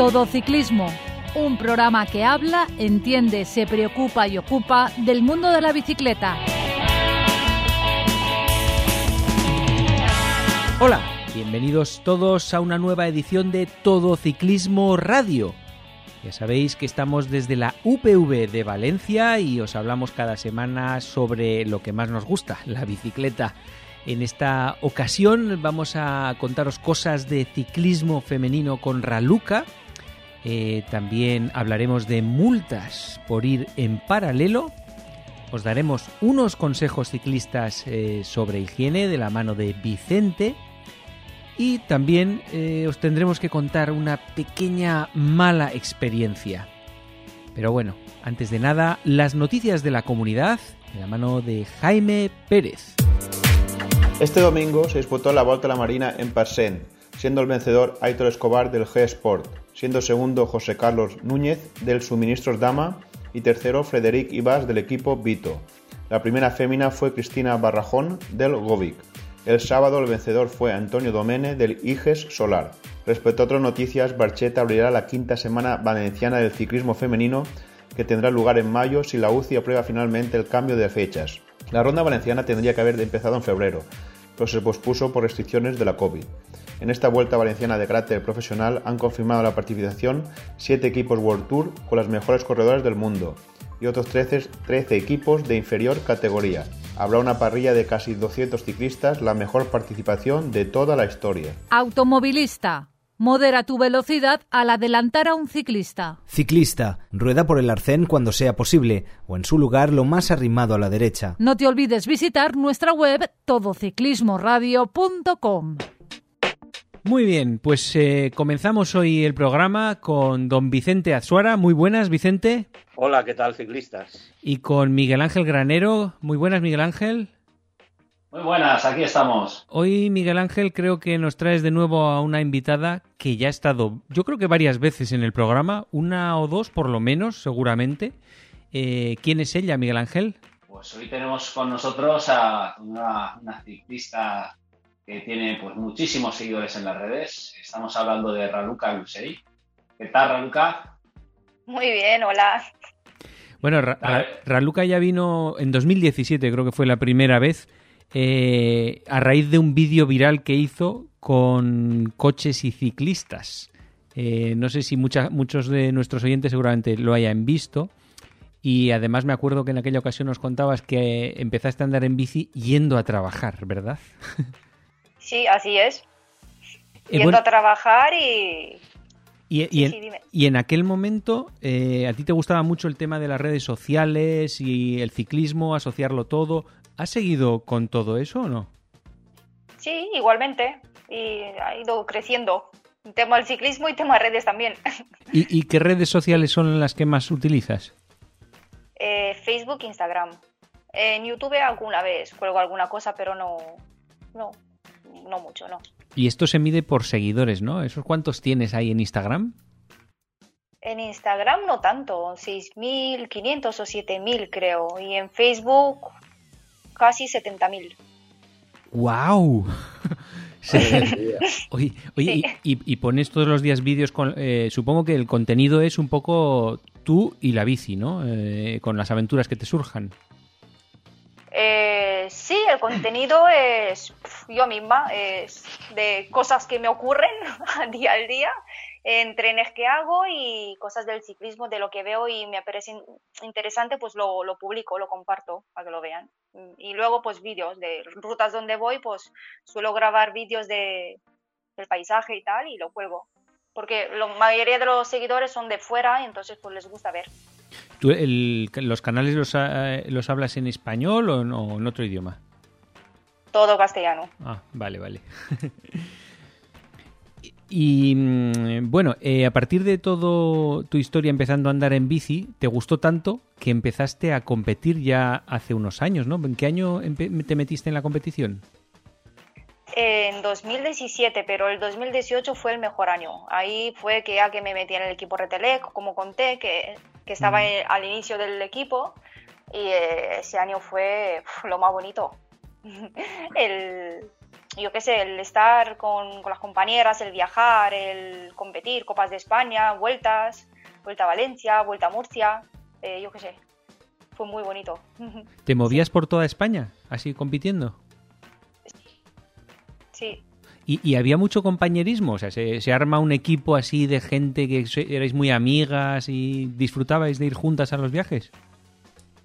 Todo Ciclismo, un programa que habla, entiende, se preocupa y ocupa del mundo de la bicicleta. Hola, bienvenidos todos a una nueva edición de Todo Ciclismo Radio. Ya sabéis que estamos desde la UPV de Valencia y os hablamos cada semana sobre lo que más nos gusta, la bicicleta. En esta ocasión vamos a contaros cosas de ciclismo femenino con Raluca. Eh, también hablaremos de multas por ir en paralelo. Os daremos unos consejos ciclistas eh, sobre higiene de la mano de Vicente. Y también eh, os tendremos que contar una pequeña mala experiencia. Pero bueno, antes de nada, las noticias de la comunidad de la mano de Jaime Pérez. Este domingo se disputó la Volta a la Marina en Parsen, siendo el vencedor Aitor Escobar del G-Sport, siendo segundo José Carlos Núñez del Suministros Dama y tercero Frederic Ibas del equipo Vito. La primera fémina fue Cristina Barrajón del Govic. El sábado el vencedor fue Antonio Domene del Iges Solar. Respecto a otras noticias, Barcheta abrirá la quinta semana valenciana del ciclismo femenino que tendrá lugar en mayo si la UCI aprueba finalmente el cambio de fechas. La ronda valenciana tendría que haber empezado en febrero, pero se pospuso por restricciones de la COVID. En esta vuelta valenciana de carácter profesional han confirmado la participación siete equipos World Tour con las mejores corredoras del mundo y otros 13, 13 equipos de inferior categoría. Habrá una parrilla de casi 200 ciclistas, la mejor participación de toda la historia. Automovilista. Modera tu velocidad al adelantar a un ciclista. Ciclista, rueda por el arcén cuando sea posible o en su lugar lo más arrimado a la derecha. No te olvides visitar nuestra web todociclismoradio.com. Muy bien, pues eh, comenzamos hoy el programa con don Vicente Azuara. Muy buenas, Vicente. Hola, ¿qué tal, ciclistas? Y con Miguel Ángel Granero. Muy buenas, Miguel Ángel. Muy buenas, aquí estamos. Hoy, Miguel Ángel, creo que nos traes de nuevo a una invitada que ya ha estado, yo creo que varias veces en el programa, una o dos por lo menos, seguramente. Eh, ¿Quién es ella, Miguel Ángel? Pues hoy tenemos con nosotros a una, una ciclista que tiene pues muchísimos seguidores en las redes. Estamos hablando de Raluca Lusei. ¿Qué tal, Raluca? Muy bien, hola. Bueno, Ra Ra Raluca ya vino en 2017, creo que fue la primera vez, eh, a raíz de un vídeo viral que hizo con coches y ciclistas. Eh, no sé si mucha, muchos de nuestros oyentes seguramente lo hayan visto. Y además me acuerdo que en aquella ocasión nos contabas que empezaste a andar en bici yendo a trabajar, ¿verdad? Sí, así es. Eh, yendo bueno, a trabajar y... Y, y, en, sí, y, en, aquel momento, eh, ¿a ti te gustaba mucho el tema de las redes sociales y el ciclismo, asociarlo todo? ¿Has seguido con todo eso o no? Sí, igualmente. Y ha ido creciendo. Tema del ciclismo y tema de redes también. ¿Y, ¿Y, qué redes sociales son las que más utilizas? Eh, Facebook, Instagram. En YouTube alguna vez cuelgo alguna cosa, pero no, no, no mucho, no. Y esto se mide por seguidores, ¿no? ¿Esos cuántos tienes ahí en Instagram? En Instagram no tanto, 6.500 o 7.000 creo. Y en Facebook casi 70.000. ¡Wow! oye, oye sí. y, y, pones todos los días vídeos con... Eh, supongo que el contenido es un poco tú y la bici, ¿no? Eh, con las aventuras que te surjan. Eh, sí, el contenido es yo misma, es de cosas que me ocurren día al día, en trenes que hago y cosas del ciclismo, de lo que veo y me parece interesante, pues lo, publico, lo comparto para que lo vean. Y luego, pues vídeos de rutas donde voy, pues suelo grabar vídeos de, del paisaje y tal y lo cuelgo. Porque la mayoría de los seguidores son de fuera entonces pues les gusta ver. ¿Tú el, los canales los, los, hablas en español o, en otro idioma? Todo castellano. Ah, vale, vale. y bueno, eh, a partir de todo tu historia empezando a andar en bici, te gustó tanto que empezaste a competir ya hace unos años, ¿no? ¿En qué año te metiste en la competición? En 2017, pero el 2018 fue el mejor año. Ahí fue que ya que me metí en el equipo Retelec, como conté, que, que estaba al inicio del equipo y eh, ese año fue uf, lo más bonito. el, yo qué sé, el estar con, las compañeras, el viajar, el competir, Copas de España, vueltas, vuelta a Valencia, vuelta a Murcia, eh, yo qué sé, fue muy bonito. ¿Te movías por toda España, así compitiendo? Sí. ¿Y, había mucho compañerismo? O sea, ¿se, ¿se, arma un equipo así de gente que erais muy amigas y disfrutabais de ir juntas a los viajes?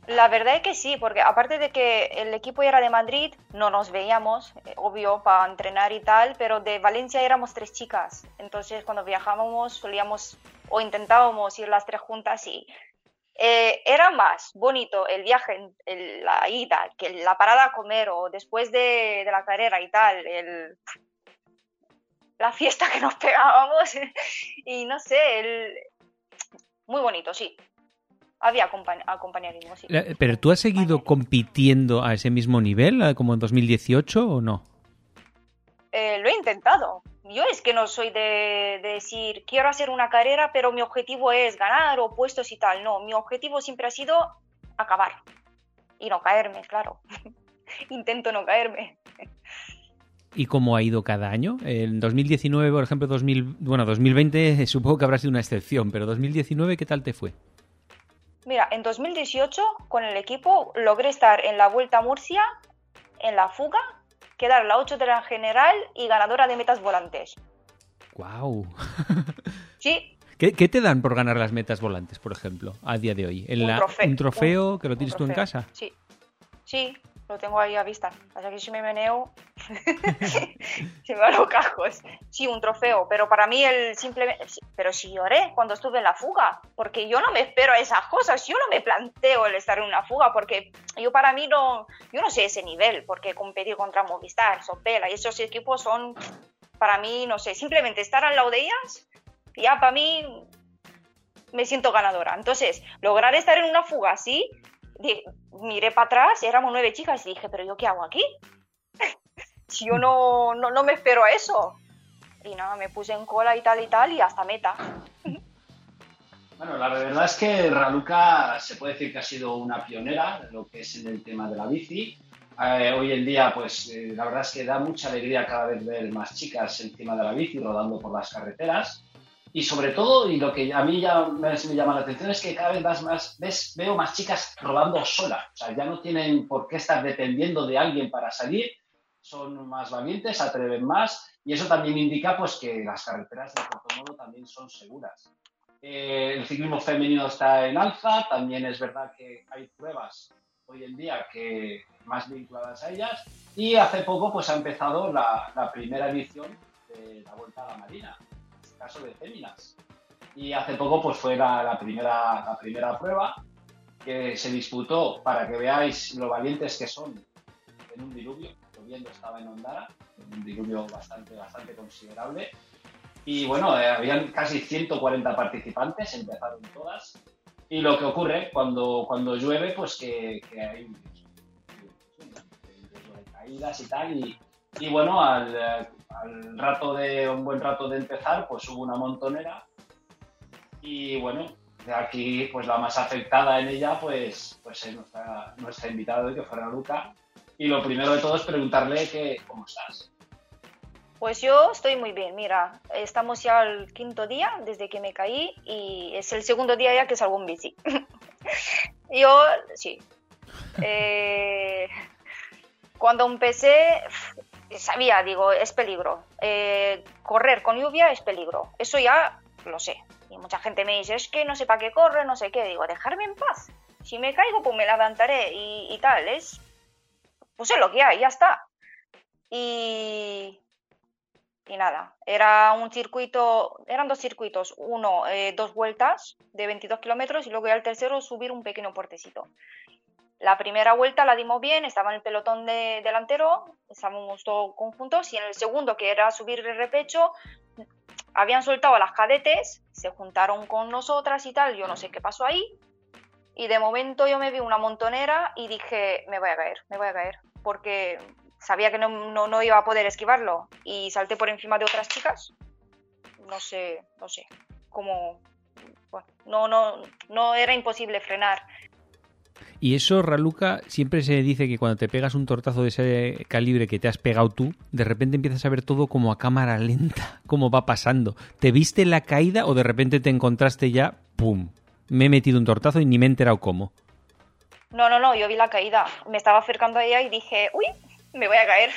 La verdad es que sí, porque aparte de que el equipo era de Madrid, no nos veíamos, eh, obvio, para entrenar y tal, pero de Valencia éramos tres chicas. Entonces, cuando viajábamos, solíamos o intentábamos ir las tres juntas y eh, era más bonito el viaje, la ida, que la parada a comer o después de, de la carrera y tal, el, la fiesta que nos pegábamos y no sé, el, muy bonito, sí había acompañamiento. Sí. ¿Pero tú has seguido compitiendo a ese mismo nivel, como en 2018 o no? Eh, lo he intentado. Yo es que no soy de, decir, quiero hacer una carrera, pero mi objetivo es ganar o puestos y tal. No, mi objetivo siempre ha sido acabar. Y no caerme, claro. Intento no caerme. ¿Y cómo ha ido cada año? En 2019, por ejemplo, 2000, bueno, 2020 supongo que habrá sido una excepción, pero 2019, ¿qué tal te fue? Mira, en 2018 con el equipo logré estar en la Vuelta a Murcia, en la fuga, quedar la 8 de la general y ganadora de metas volantes. ¡Guau! sí. ¿Qué, te dan por ganar las metas volantes, por ejemplo, a día de hoy? un, trofeo, ¿Un trofeo que lo tienes tú en casa? Sí. Sí, lo tengo ahí a vista. Así que si me meneo, se me van los cajos. Sí, un trofeo, pero para mí el simplemente... Pero si lloré cuando estuve en la fuga, porque yo no me espero a esas cosas, yo no me planteo el estar en una fuga, porque yo para mí no... Yo no sé ese nivel, porque competir contra Movistar, Sopela y esos equipos son, para mí, no sé, simplemente estar al lado de ellas, ya para mí me siento ganadora. Entonces, lograr estar en una fuga así miré para atrás, éramos nueve chicas y dije, pero yo qué hago aquí? si yo no, no, me espero a eso. Y nada, me puse en cola y tal y tal y hasta meta. Bueno, la verdad es que Raluca se puede decir que ha sido una pionera en lo que es en el tema de la bici. Eh, hoy en día, pues eh, la verdad es que da mucha alegría cada vez ver más chicas encima de la bici rodando por las carreteras. Y sobre todo, y lo que a mí ya me, llama la atención es que cada vez más, ves, veo más chicas rodando solas. O sea, ya no tienen por qué estar dependiendo de alguien para salir, son más valientes, atreven más. Y eso también indica pues que las carreteras de Puerto Modo también son seguras. Eh, el ciclismo femenino está en alza, también es verdad que hay pruebas hoy en día que más vinculadas a ellas. Y hace poco pues ha empezado la, la primera edición de la Vuelta a la Marina caso de Féminas. Y hace poco pues fue la, primera, la primera prueba que se disputó para que veáis lo valientes que son en un diluvio. Lloviendo estaba en Ondara, un diluvio bastante, bastante considerable. Y bueno, eh, habían casi 140 participantes, empezaron todas. Y lo que ocurre cuando, cuando llueve, pues que, que hay caídas y tal. Y, y bueno, al, al rato de un buen rato de empezar, pues hubo una montonera y bueno, de aquí pues la más afectada en ella pues, pues es nuestra, nuestra invitada que fuera Luca. Y lo primero de todo es preguntarle que, cómo estás. Pues yo estoy muy bien, mira, estamos ya al quinto día desde que me caí y es el segundo día ya que salgo en bici. yo, sí. Eh, cuando empecé, sabía, digo, es peligro. Eh, correr con lluvia es peligro. Eso ya lo sé. Y mucha gente me dice, es que no sé para qué corre, no sé qué. Digo, dejarme en paz. Si me caigo, pues me levantaré y, tal. Es, pues es lo que hay, ya está. Y, y nada, era un circuito, eran dos circuitos, uno, eh, dos vueltas de 22 kilómetros y luego ya el tercero subir un pequeño puertecito. La primera vuelta la dimos bien, estaba en el pelotón de delantero, estábamos todos conjuntos y en el segundo, que era subir el repecho, habían soltado a las cadetes, se juntaron con nosotras y tal, yo no sé qué pasó ahí. Y de momento yo me vi una montonera y dije, me voy a caer, me voy a caer, porque sabía que no, no, iba a poder esquivarlo y salté por encima de otras chicas. No sé, no sé, como... Bueno, no, no, no era imposible frenar Y eso, Raluca, siempre se dice que cuando te pegas un tortazo de ese calibre que te has pegado tú, de repente empiezas a ver todo como a cámara lenta, como va pasando. ¿Te viste la caída o de repente te encontraste ya, ¡pum! Me he metido un tortazo y ni me he enterado cómo. No, no, no, yo vi la caída. Me estaba acercando a ella y dije, uy, me voy a caer.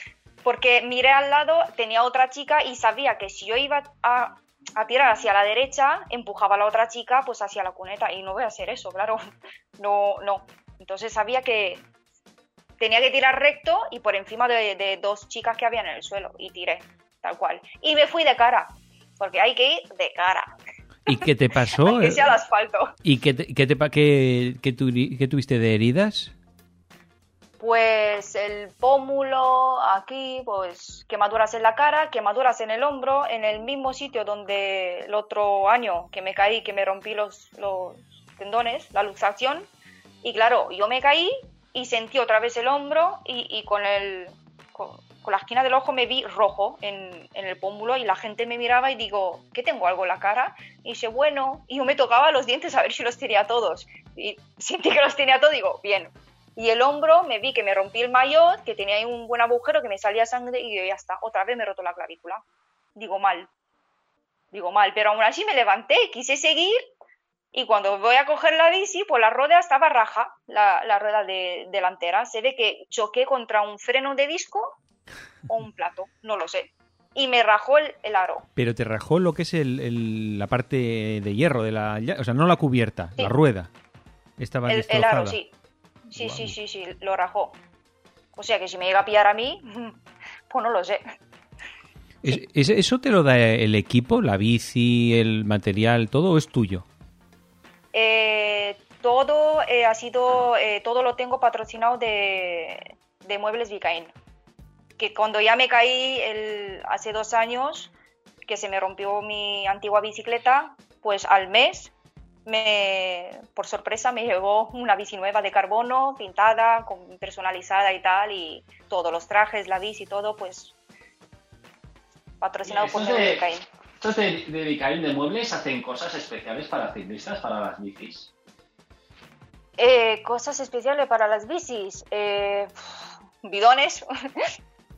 Porque miré al lado, tenía otra chica y sabía que si yo iba a, a tirar hacia la derecha, empujaba a la otra chica pues hacia la cuneta. Y no voy a hacer eso, claro. No, no. Entonces sabía que tenía que tirar recto y por encima de, dos chicas que había en el suelo. Y tiré, tal cual. Y me fui de cara, porque hay que ir de cara. ¿Y qué te pasó? que sea el asfalto. ¿Y qué, te, qué, te, qué, qué tuviste de heridas? Pues el pómulo aquí, pues quemaduras en la cara, quemaduras en el hombro, en el mismo sitio donde el otro año que me caí, que me rompí los, tendones, la luxación. Y claro, yo me caí y sentí otra vez el hombro y, con, la esquina del ojo me vi rojo en, en, el pómulo y la gente me miraba y digo, ¿qué tengo algo en la cara? Y dice, bueno, y yo me tocaba los dientes a ver si los tenía todos. Y sentí que los tenía todos, digo, bien, y el hombro me vi que me rompí el maillot, que tenía ahí un buen agujero, que me salía sangre y yo ya está, otra vez me roto la clavícula. Digo mal, digo mal, pero aún así me levanté, quise seguir y cuando voy a coger la bici, pues la rueda estaba raja, la, rueda de, delantera. Se ve que choqué contra un freno de disco o un plato, no lo sé. Y me rajó el, aro. Pero te rajó lo que es el, la parte de hierro de la... O sea, no la cubierta, la rueda. Estaba el, el aro, sí. Sí, sí, sí, sí, lo rajó. O sea que si me llega a pillar a mí, pues no lo sé. ¿Eso te lo da el equipo, la bici, el material, todo o es tuyo? Eh, todo eh, ha sido, eh, todo lo tengo patrocinado de, de Muebles Vicaín. Que cuando ya me caí el, hace dos años, que se me rompió mi antigua bicicleta, pues al mes me, por sorpresa me llegó una bici nueva de carbono, pintada, personalizada y tal, y todos los trajes, la bici, todo, pues patrocinado por de, Vicaín. ¿Estos de, de Vicaín de muebles hacen cosas especiales para ciclistas, para las bicis? Eh, cosas especiales para las bicis. Eh, bidones.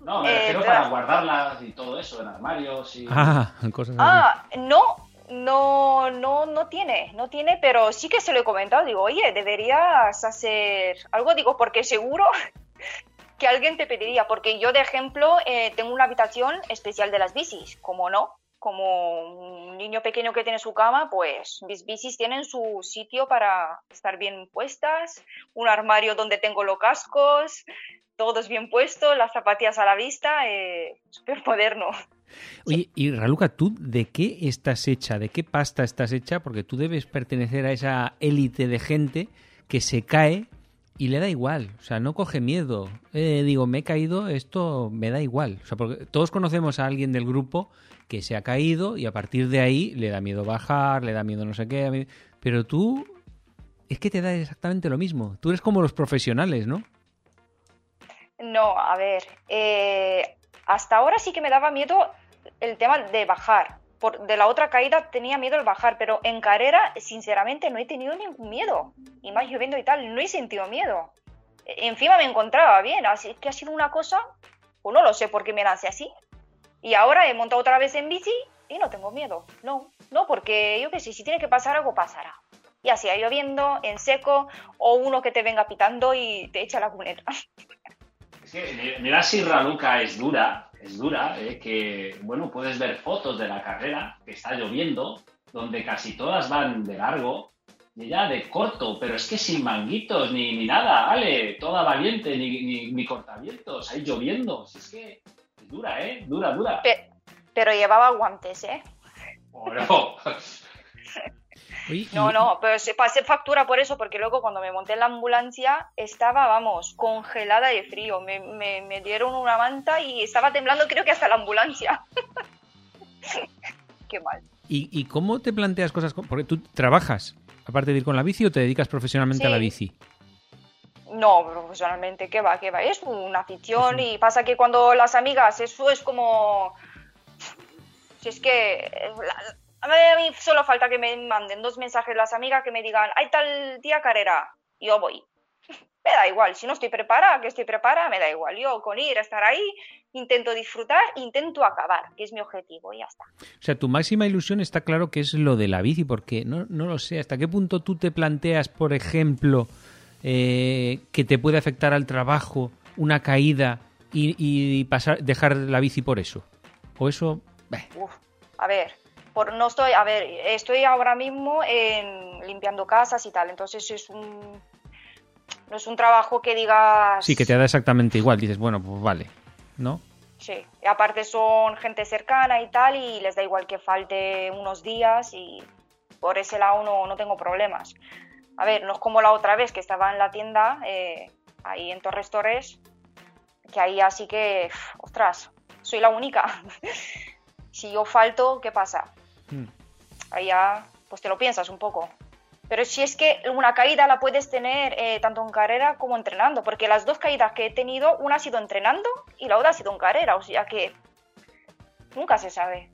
No, me refiero eh, para guardarlas y todo eso, en armarios y... Ah, cosas así. Ah, no, no, no, no tiene, no tiene, pero sí que se lo he comentado. Digo, oye, deberías hacer algo, digo, porque seguro que alguien te pediría, porque yo, de ejemplo, eh, tengo una habitación especial de las bicis, como no, como un niño pequeño que tiene su cama, pues mis bicis tienen su sitio para estar bien puestas, un armario donde tengo los cascos, todos bien puestos, las zapatillas a la vista, eh, súper moderno. Oye, y Raluca, ¿tú de qué estás hecha? ¿De qué pasta estás hecha? Porque tú debes pertenecer a esa élite de gente que se cae y le da igual, o sea, no coge miedo. Eh, digo, me he caído, esto me da igual. O sea, porque todos conocemos a alguien del grupo que se ha caído y a partir de ahí le da miedo bajar, le da miedo no sé qué. Pero tú es que te da exactamente lo mismo. Tú eres como los profesionales, ¿no? No, a ver, eh, hasta ahora sí que me daba miedo el tema de bajar. Por, de la otra caída tenía miedo el bajar, pero en carrera, sinceramente, no he tenido ningún miedo. Y más lloviendo y tal, no he sentido miedo. E, encima me encontraba bien, así que ha sido una cosa, pues no lo sé por qué me nace así. Y ahora he montado otra vez en bici y no tengo miedo. No, no, porque yo qué sé, si tiene que pasar algo, pasará. Y así, lloviendo, en seco, o uno que te venga pitando y te echa la cuneta. mira si Raluca es dura, es dura, eh, que, bueno, puedes ver fotos de la carrera, que está lloviendo, donde casi todas van de largo, y ya de corto, pero es que sin manguitos ni, ni nada, Ale, toda valiente, ni, ni, cortavientos, ahí lloviendo. es que dura, ¿eh? Dura, dura. Pero, llevaba guantes, ¿eh? No, no, pero se pasé factura por eso, porque luego cuando me monté en la ambulancia estaba, vamos, congelada de frío. Me, me, dieron una manta y estaba temblando, creo que hasta la ambulancia. Qué mal. ¿Y, cómo te planteas cosas? Porque tú trabajas, aparte de ir con la bici, o te dedicas profesionalmente a la bici? No, profesionalmente, ¿qué va? ¿Qué va? Es una afición y pasa que cuando las amigas, eso es como... Si es que a mí solo falta que me manden dos mensajes las amigas que me digan, hay tal día carrera, yo voy. me da igual. Si no estoy preparada, que estoy preparada, me da igual. Yo con ir, estar ahí, intento disfrutar, intento acabar, que es mi objetivo, y ya está. O sea, tu máxima ilusión está claro que es lo de la bici, porque no, no lo sé, ¿hasta qué punto tú te planteas, por ejemplo, eh, que te puede afectar al trabajo una caída y, pasar, dejar la bici por eso? ¿O eso...? Uf, a ver, por, no estoy, a ver, estoy ahora mismo en, limpiando casas y tal, entonces es un no es un trabajo que digas... Sí, que te da exactamente igual. Dices, bueno, pues vale, ¿no? Sí, y aparte son gente cercana y tal, y les da igual que falte unos días y por ese lado no, no tengo problemas. A ver, no es como la otra vez que estaba en la tienda, eh, ahí en Torres Torres, que ahí así que, ostras, soy la única. si yo falto, ¿qué pasa? Hmm. Ahí ya, pues te lo piensas un poco. Pero si es que una caída la puedes tener eh, tanto en carrera como entrenando, porque las dos caídas que he tenido, una ha sido entrenando y la otra ha sido en carrera, o sea que nunca se sabe.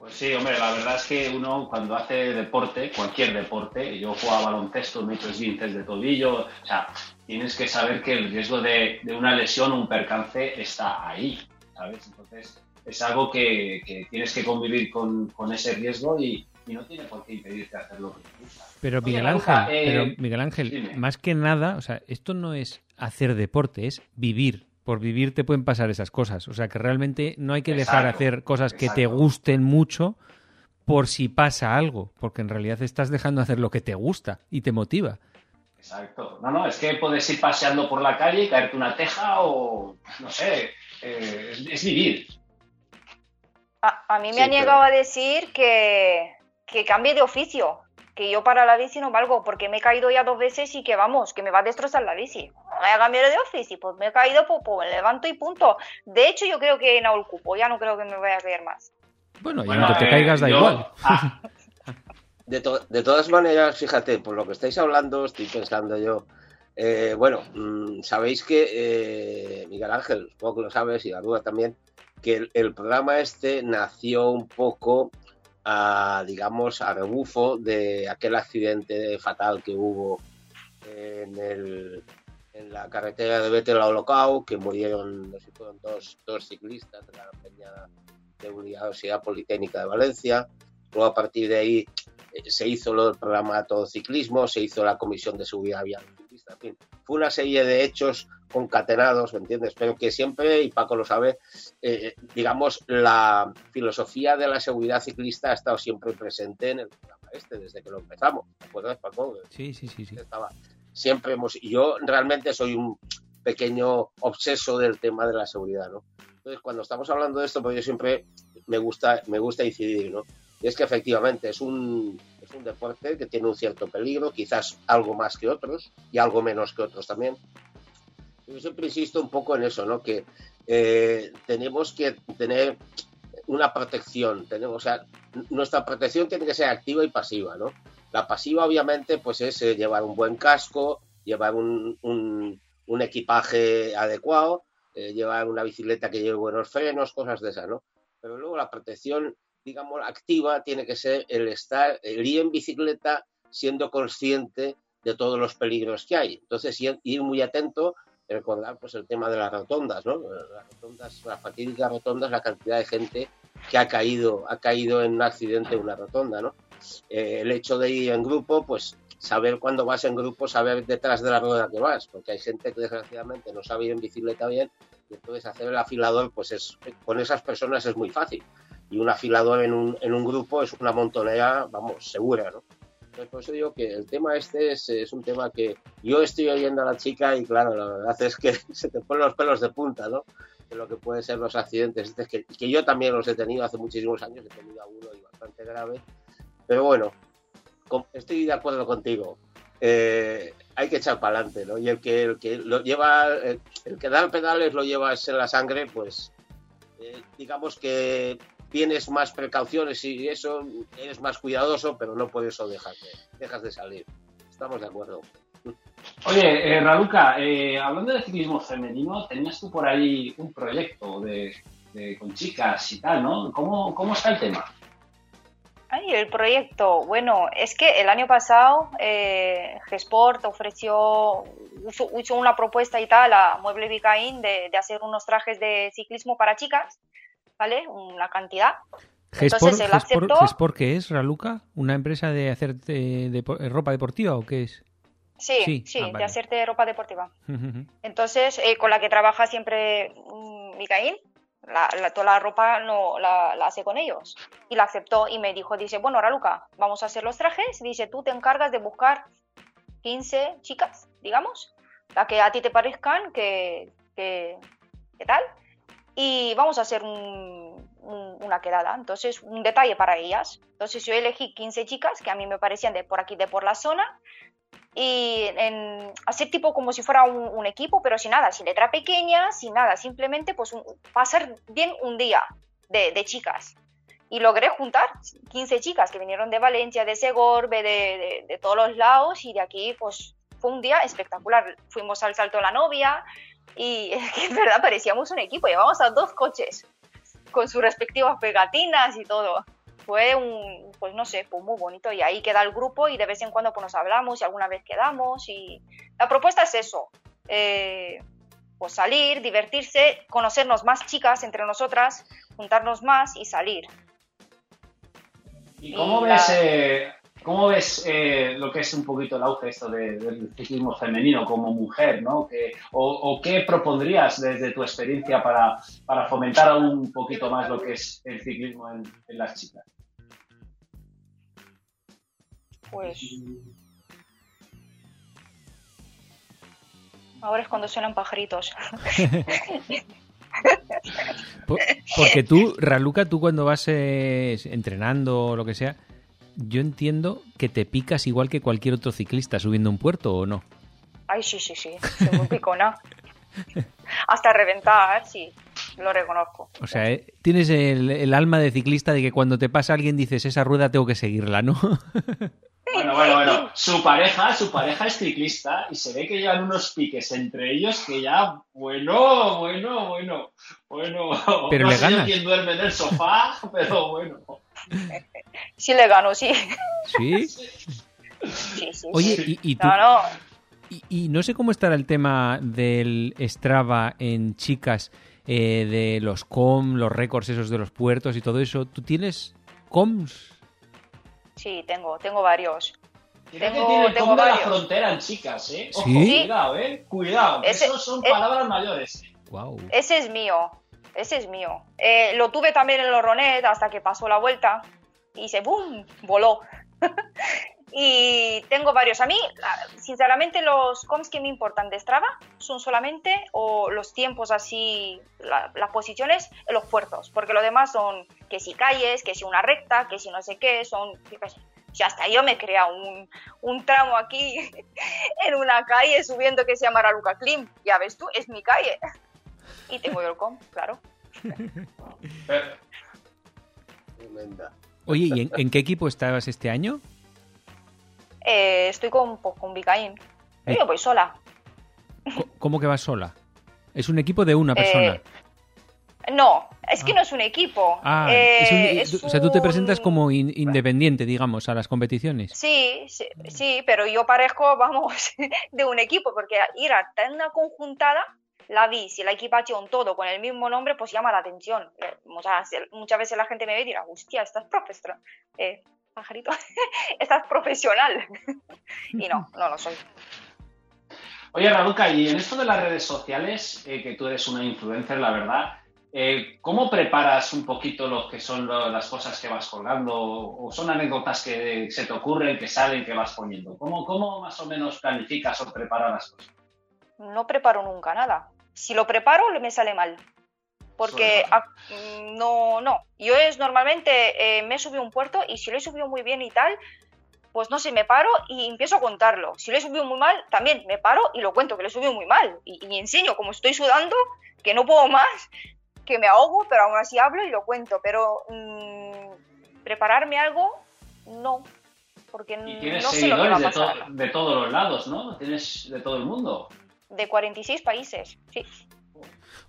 Pues sí, hombre, la verdad es que uno cuando hace deporte, cualquier deporte, yo jugaba baloncesto, me he hecho esguinces de tobillo, o sea, tienes que saber que el riesgo de, una lesión o un percance está ahí, ¿sabes? Entonces, es algo que, tienes que convivir con, con ese riesgo y, y no tiene por qué impedirte hacer lo que te gusta. Pero Miguel Ángel, pero eh, Miguel Ángel, más que nada, o sea, esto no es hacer deporte, es vivir. Por vivir te pueden pasar esas cosas. O sea, que realmente no hay que dejar de hacer cosas que te gusten mucho por si pasa algo, porque en realidad estás dejando de hacer lo que te gusta y te motiva. Exacto. No, no, es que puedes ir paseando por la calle y caerte una teja o, no sé, eh, es, vivir. A, mí me han llegado a decir que, que cambie de oficio, que yo para la bici no valgo, porque me he caído ya dos veces y que vamos, que me va a destrozar la bici. Voy a cambiar de oficio, pues me he caído, pues, pues, me levanto y punto. De hecho, yo creo que no ocupo, ya no creo que me vaya a caer más. Bueno, y aunque te eh, caigas da igual. Ah. De, de, todas maneras, fíjate, por lo que estáis hablando, estoy pensando yo. Eh, bueno, mm, sabéis que eh, Miguel Ángel, supongo que lo sabes y la duda también, que el, programa este nació un poco a, digamos, a rebufo de aquel accidente fatal que hubo en, el, en la carretera de Betel a Holocau, que murieron, no sé, fueron dos, dos ciclistas de la peña de Universidad Politécnica de Valencia. Luego a partir de ahí eh, se hizo lo del programa todo ciclismo, se hizo la comisión de seguridad vial en fin, fue una serie de hechos concatenados, ¿me entiendes? Pero que siempre, y Paco lo sabe, eh, digamos, la filosofía de la seguridad ciclista ha estado siempre presente en el programa este, desde que lo empezamos. ¿Te acuerdas, Paco? Sí, sí, sí. sí. Estaba, siempre hemos, yo realmente soy un pequeño obseso del tema de la seguridad, ¿no? Entonces, cuando estamos hablando de esto, pues yo siempre me gusta, me gusta incidir, ¿no? Y es que efectivamente es un, es un deporte que tiene un cierto peligro, quizás algo más que otros y algo menos que otros también. Yo siempre insisto un poco en eso, ¿no? Que eh, tenemos que tener una protección, tenemos, o sea, nuestra protección tiene que ser activa y pasiva, ¿no? La pasiva, obviamente, pues es eh, llevar un buen casco, llevar un, equipaje adecuado, eh, llevar una bicicleta que lleve buenos frenos, cosas de esas, ¿no? Pero luego la protección digamos, activa tiene que ser el estar, ir en bicicleta siendo consciente de todos los peligros que hay. Entonces, ir muy atento, recordar pues el tema de las rotondas, ¿no? Las rotondas, las fatídicas rotondas, la cantidad de gente que ha caído, ha caído en un accidente en una rotonda, ¿no? Eh, el hecho de ir en grupo, pues saber cuando vas en grupo, saber detrás de la rueda que vas, porque hay gente que desgraciadamente no sabe ir en bicicleta bien, y entonces hacer el afilador, pues es, con esas personas es muy fácil y un afilador en un, en un grupo es una montonera, vamos, segura, ¿no? por eso digo que el tema este es, es, un tema que yo estoy oyendo a la chica y claro, la verdad es que se te ponen los pelos de punta, ¿no? De lo que pueden ser los accidentes, este, que, que yo también los he tenido hace muchísimos años, he tenido uno y bastante grave, pero bueno, estoy de acuerdo contigo. Eh, hay que echar para adelante, ¿no? Y el que, el que lo lleva, el, que da pedales lo lleva en la sangre, pues eh, digamos que tienes más precauciones y eso, eres más cuidadoso, pero no por eso dejas de, dejas de salir. Estamos de acuerdo. Oye, eh, Raluca, eh, hablando de ciclismo femenino, tenías tú por ahí un proyecto de, con chicas y tal, ¿no? ¿Cómo, ¿Cómo, está el tema? Ay, el proyecto. Bueno, es que el año pasado eh, G-Sport ofreció, hizo, una propuesta y tal a Mueble Vicaín de, de, hacer unos trajes de ciclismo para chicas, ¿vale? Una cantidad. Entonces él aceptó. qué es, Raluca? ¿Una empresa de hacer de, ropa deportiva o qué es? Sí, sí, ah, de hacerte ropa deportiva. Entonces, eh, con la que trabaja siempre Micaín, mm, la, toda la ropa no la, hace con ellos. Y la aceptó y me dijo, dice, bueno, Raluca, vamos a hacer los trajes. Dice, tú te encargas de buscar 15 chicas, digamos, la que a ti te parezcan que, que, que tal. Y vamos a hacer una quedada. Entonces, un detalle para ellas. Entonces, yo elegí 15 chicas que a mí me parecían de por aquí, de por la zona y en, hacer tipo como si fuera un, equipo, pero sin nada, sin letra pequeña, sin nada, simplemente pues pasar bien un día de, chicas. Y logré juntar 15 chicas que vinieron de Valencia, de Segorbe, de, de, todos los lados y de aquí pues fue un día espectacular. Fuimos al Salto de la Novia y es que en verdad parecíamos un equipo, llevamos a dos coches con sus respectivas pegatinas y todo fue un, pues no sé, pues muy bonito y ahí queda el grupo y de vez en cuando pues nos hablamos y alguna vez quedamos y la propuesta es eso, eh, pues salir, divertirse, conocernos más chicas entre nosotras, juntarnos más y salir. ¿Y cómo ves, eh, cómo ves eh, lo que es un poquito el auge esto del ciclismo femenino como mujer, ¿no? o, qué propondrías desde tu experiencia para, para, fomentar un poquito más lo que es el ciclismo en las chicas? Pues... Ahora es cuando suenan pajaritos. Porque tú, Raluca, tú cuando vas eh, entrenando o lo que sea, yo entiendo que te picas igual que cualquier otro ciclista subiendo un puerto o no. Ay, sí, sí, sí, soy muy picona. Hasta reventar, sí, lo reconozco. O sea, eh, tienes el, el, alma de ciclista de que cuando te pasa alguien dices, esa rueda tengo que seguirla, ¿no? Bueno, bueno, bueno. Su pareja, su pareja es ciclista y se ve que llevan unos piques entre ellos que ya, bueno, bueno, bueno, bueno. Pero le ganas. quién duerme en el sofá, pero bueno. Sí le gano, sí. ¿Sí? Sí, sí. Oye, y, tú... Y, no sé cómo estará el tema del Strava en chicas, eh, de los com, los récords esos de los puertos y todo eso. ¿Tú tienes coms? Sí, tengo, tengo varios. tengo, que tiene tengo la frontera en chicas, ¿eh? Ojo, cuidado, ¿eh? Cuidado, esos son palabras mayores. Wow. Ese es mío, ese es mío. Eh, lo tuve también en los Ronet hasta que pasó la vuelta y se ¡boom! voló. y tengo varios. A mí, sinceramente, los comps que me importan de Strava son solamente o los tiempos así, las posiciones en los puertos, porque lo demás son que si calles, que si una recta, que si no sé qué, son, ya hasta yo me crea un, un, tramo aquí en una calle subiendo que se llama Raluca Klim. Ya ves tú, es mi calle. Y tengo yo el com, claro. Oye, ¿y en, qué equipo estabas este año? Eh, estoy con, pues, con Vicaín. Eh. Yo voy sola. ¿Cómo que vas sola? Es un equipo de una persona. Eh, no, es que ah. no es un equipo. Ah, eh, o sea, tú te presentas como independiente, digamos, a las competiciones. Sí, sí, pero yo parezco, vamos, de un equipo, porque ir a una conjuntada, la vi, si la equipación todo con el mismo nombre, pues llama la atención. Muchas, muchas veces la gente me ve y dirá, hostia, estás profesional. Eh, pajarito, estás profesional. y no, no lo soy. Oye, Raduca, y en esto de las redes sociales, que tú eres una influencer, la verdad, eh, ¿Cómo preparas un poquito lo que son las cosas que vas colgando? ¿O son anécdotas que se te ocurren, que salen, que vas poniendo? ¿Cómo, cómo más o menos planificas o preparas las cosas? No preparo nunca nada. Si lo preparo, me sale mal. Porque no, no. Yo es normalmente eh, me he subido un puerto y si lo he subido muy bien y tal, pues no sé, me paro y empiezo a contarlo. Si lo he subido muy mal, también me paro y lo cuento que lo he subido muy mal. Y, y enseño como estoy sudando, que no puedo más, que me ahogo, pero aún así hablo y lo cuento. Pero mm, prepararme algo, no. Porque tienes no sé lo que va a pasar. De, de, todos los lados, ¿no? Tienes de todo el mundo. De 46 países, sí.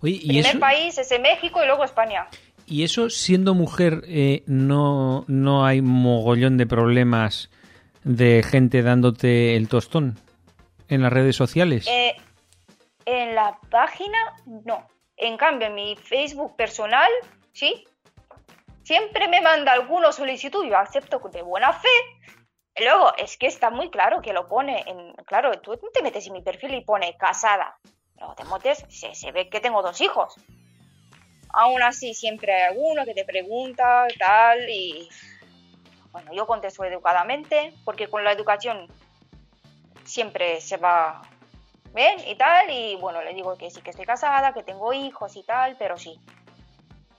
Oye, ¿y Primer país es México y luego España. ¿Y eso, siendo mujer, eh, no, no hay mogollón de problemas de gente dándote el tostón en las redes sociales? Eh, en la página, no. En cambio, en mi Facebook personal, sí. Siempre me manda alguna solicitud, yo acepto de buena fe. Luego, es que está muy claro que lo pone en. Claro, tú te metes en mi perfil y pone casada. Luego te metes, se, se ve que tengo dos hijos. Aún así, siempre hay alguno que te pregunta, tal, y. Bueno, yo contesto educadamente, porque con la educación siempre se va bien y tal, y bueno, le digo que sí que estoy casada, que tengo hijos y tal, pero sí.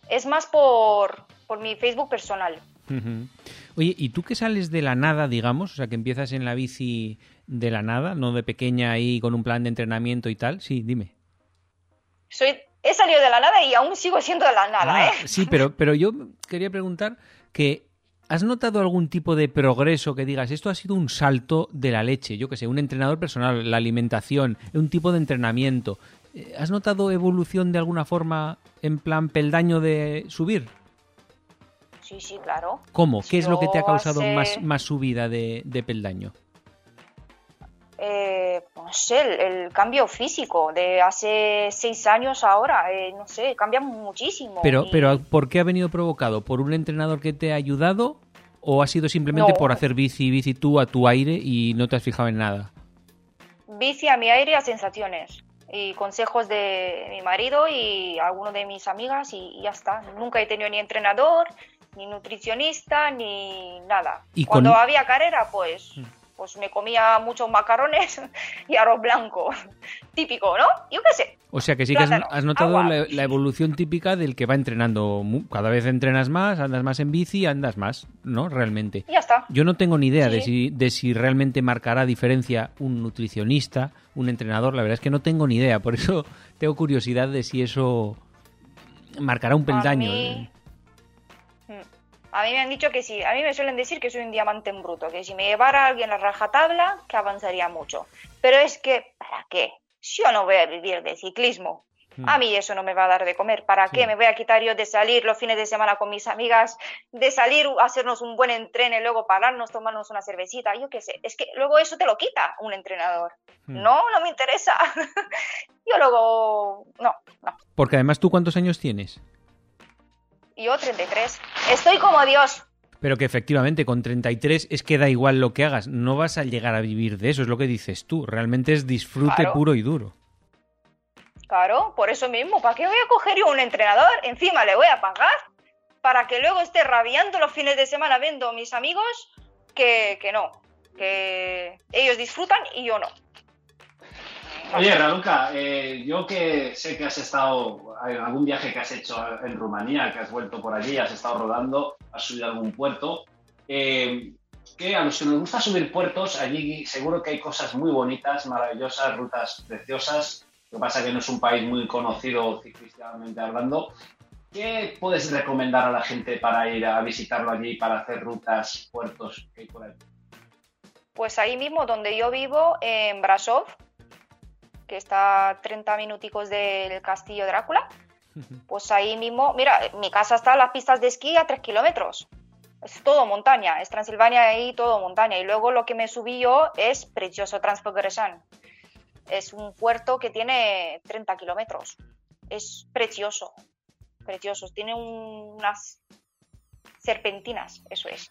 Es más por, por mi Facebook personal. Oye, ¿y tú que sales de la nada, digamos? O sea, que empiezas en la bici de la nada, no de pequeña ahí con un plan de entrenamiento y tal. Sí, dime. Soy, he salido de la nada y aún sigo siendo de la nada, Ah, ¿eh? Sí, pero, pero yo quería preguntar que ¿has notado algún tipo de progreso que digas, esto ha sido un salto de la leche? Yo que sé, un entrenador personal, la alimentación, un tipo de entrenamiento. Eh, ¿Has notado evolución de alguna forma en plan peldaño de subir? Sí, sí, claro. ¿Cómo? ¿Qué es lo que te ha causado hace- más, más subida de, de peldaño? Eh, no sé, el, el cambio físico de hace seis años ahora, eh, no sé, cambia muchísimo. Pero, y pero ¿por qué ha venido provocado? ¿Por un entrenador que te ha ayudado? ¿O ha sido simplemente No. por hacer bici, bici tú a tu aire y no te has fijado en nada? bici a mi aire a sensaciones y consejos de mi marido y algunos de mis amigas y, y ya está. Nunca he tenido ni entrenador, ni nutricionista, ni nada. Y Cuando con- Mm. había carrera, pues, pues me comía muchos macarrones y arroz blanco. Típico, ¿no? Yo qué sé. O sea que sí que has, notado la, la evolución típica del que va entrenando. Cada vez entrenas más, andas más en bici, andas más, ¿no? Realmente. Y ya está. Yo no tengo ni idea de, si, de si realmente marcará diferencia un nutricionista, un entrenador. La verdad es que no tengo ni idea. Por eso tengo curiosidad de si eso marcará un peldaño. mí- Mm. A mí me han dicho que sí, a mí me suelen decir que soy un diamante en bruto, que si me llevara alguien a rajatabla, que avanzaría mucho. Pero es que, ¿para qué? Si yo no voy a vivir de ciclismo, a mí eso no me va a dar de comer. ¿Para Sí. qué me voy a quitar yo de salir los fines de semana con mis amigas, de salir a hacernos un buen entreno y luego pararnos, tomarnos una cervecita? Yo qué sé, es que luego eso te lo quita un entrenador. Hmm. No, no me interesa. yo luego, no, no. Porque además tú cuántos años tienes. Yo 33. Estoy como Dios. Pero que efectivamente con 33 es que da igual lo que hagas, no vas a llegar a vivir de eso, es lo que dices tú. Realmente es disfrute Claro. puro y duro. Claro, por eso mismo, ¿para qué voy a coger yo un entrenador? Encima le voy a pagar para que luego esté rabiando los fines de semana viendo a mis amigos que, que no, que ellos disfrutan y yo no. Oye, Raluca, eh, yo que sé que has estado en algún viaje que has hecho en Rumanía, que has vuelto por allí, has estado rodando, has subido a algún puerto, eh, que a los que nos gusta subir puertos, allí seguro que hay cosas muy bonitas, maravillosas, rutas preciosas. Lo que pasa es que no es un país muy conocido ciclísticamente hablando. ¿Qué puedes recomendar a la gente para ir a visitarlo allí, para hacer rutas, puertos que hay por ahí? Pues ahí mismo donde yo vivo, en Brasov, que está a 30 minuticos del castillo Drácula, pues ahí mismo, mira, mi casa está en las pistas de esquí a 3 kilómetros. Es todo montaña, es Transilvania ahí todo montaña. Y luego lo que me subí yo es precioso Transpogresan. Es un puerto que tiene 30 kilómetros. Es precioso, precioso. Tiene un- unas serpentinas, eso es.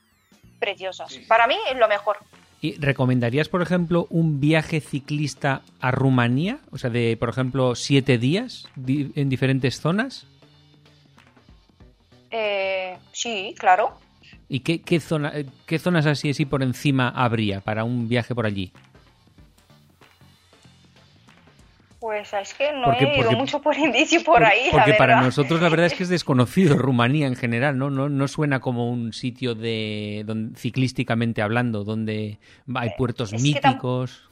Preciosas. Sí, sí. Para mí es lo mejor. ¿Y recomendarías, por ejemplo, un viaje ciclista a Rumanía? O sea, de, por ejemplo, siete días en diferentes zonas. Eh, sí, claro. ¿Y qué, qué, zona, qué zonas así, así por encima habría para un viaje por allí? Pues es que no Porque- he ido porque- mucho por indicio por ahí, la Porque para nosotros la verdad es que es desconocido Rumanía en general, ¿no? No, no suena como un sitio de don- ciclísticamente hablando, donde hay puertos Eh, es tam- míticos.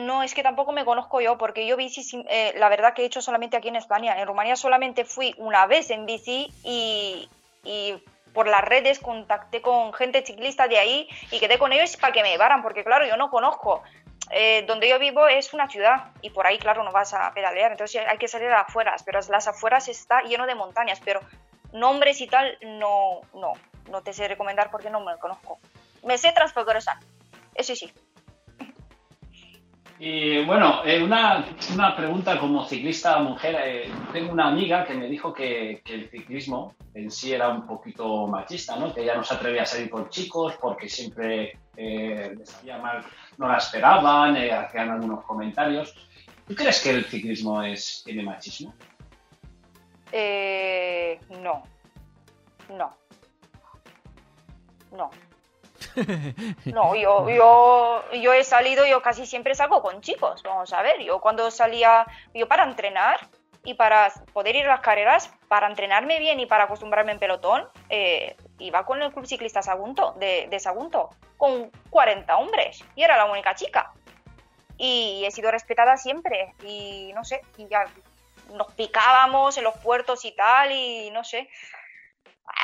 No, es que tampoco me conozco yo, porque yo bici, eh, la verdad que he hecho solamente aquí en España. En Rumanía solamente fui una vez en bici y, y por las redes contacté con gente ciclista de ahí y quedé con ellos para que me llevaran, porque claro, yo no conozco. Eh, donde yo vivo es una ciudad y por ahí, claro, no vas a pedalear, entonces hay que salir a las afueras, pero las afueras está lleno de montañas, pero nombres y tal, no, no, no te sé recomendar porque no me conozco. Me sé transfigurar, eso sí. Y bueno, eh, una, una, pregunta como ciclista mujer. Eh, tengo una amiga que me dijo que, el ciclismo en sí era un poquito machista, ¿no? Que ella no se atrevía a salir con chicos porque siempre eh, les mal, no la esperaban, eh, hacían algunos comentarios. ¿Tú crees que el ciclismo es, tiene machismo? Eh, no. No. No. No, yo, yo, yo he salido, yo casi siempre salgo con chicos, vamos a ver, yo cuando salía, yo para entrenar y para poder ir a las carreras, para entrenarme bien y para acostumbrarme en pelotón, eh, iba con el Club Ciclista Sagunto, de, de Sagunto, con 40 hombres y era la única chica. Y he sido respetada siempre y no sé, y ya nos picábamos en los puertos y tal y no sé,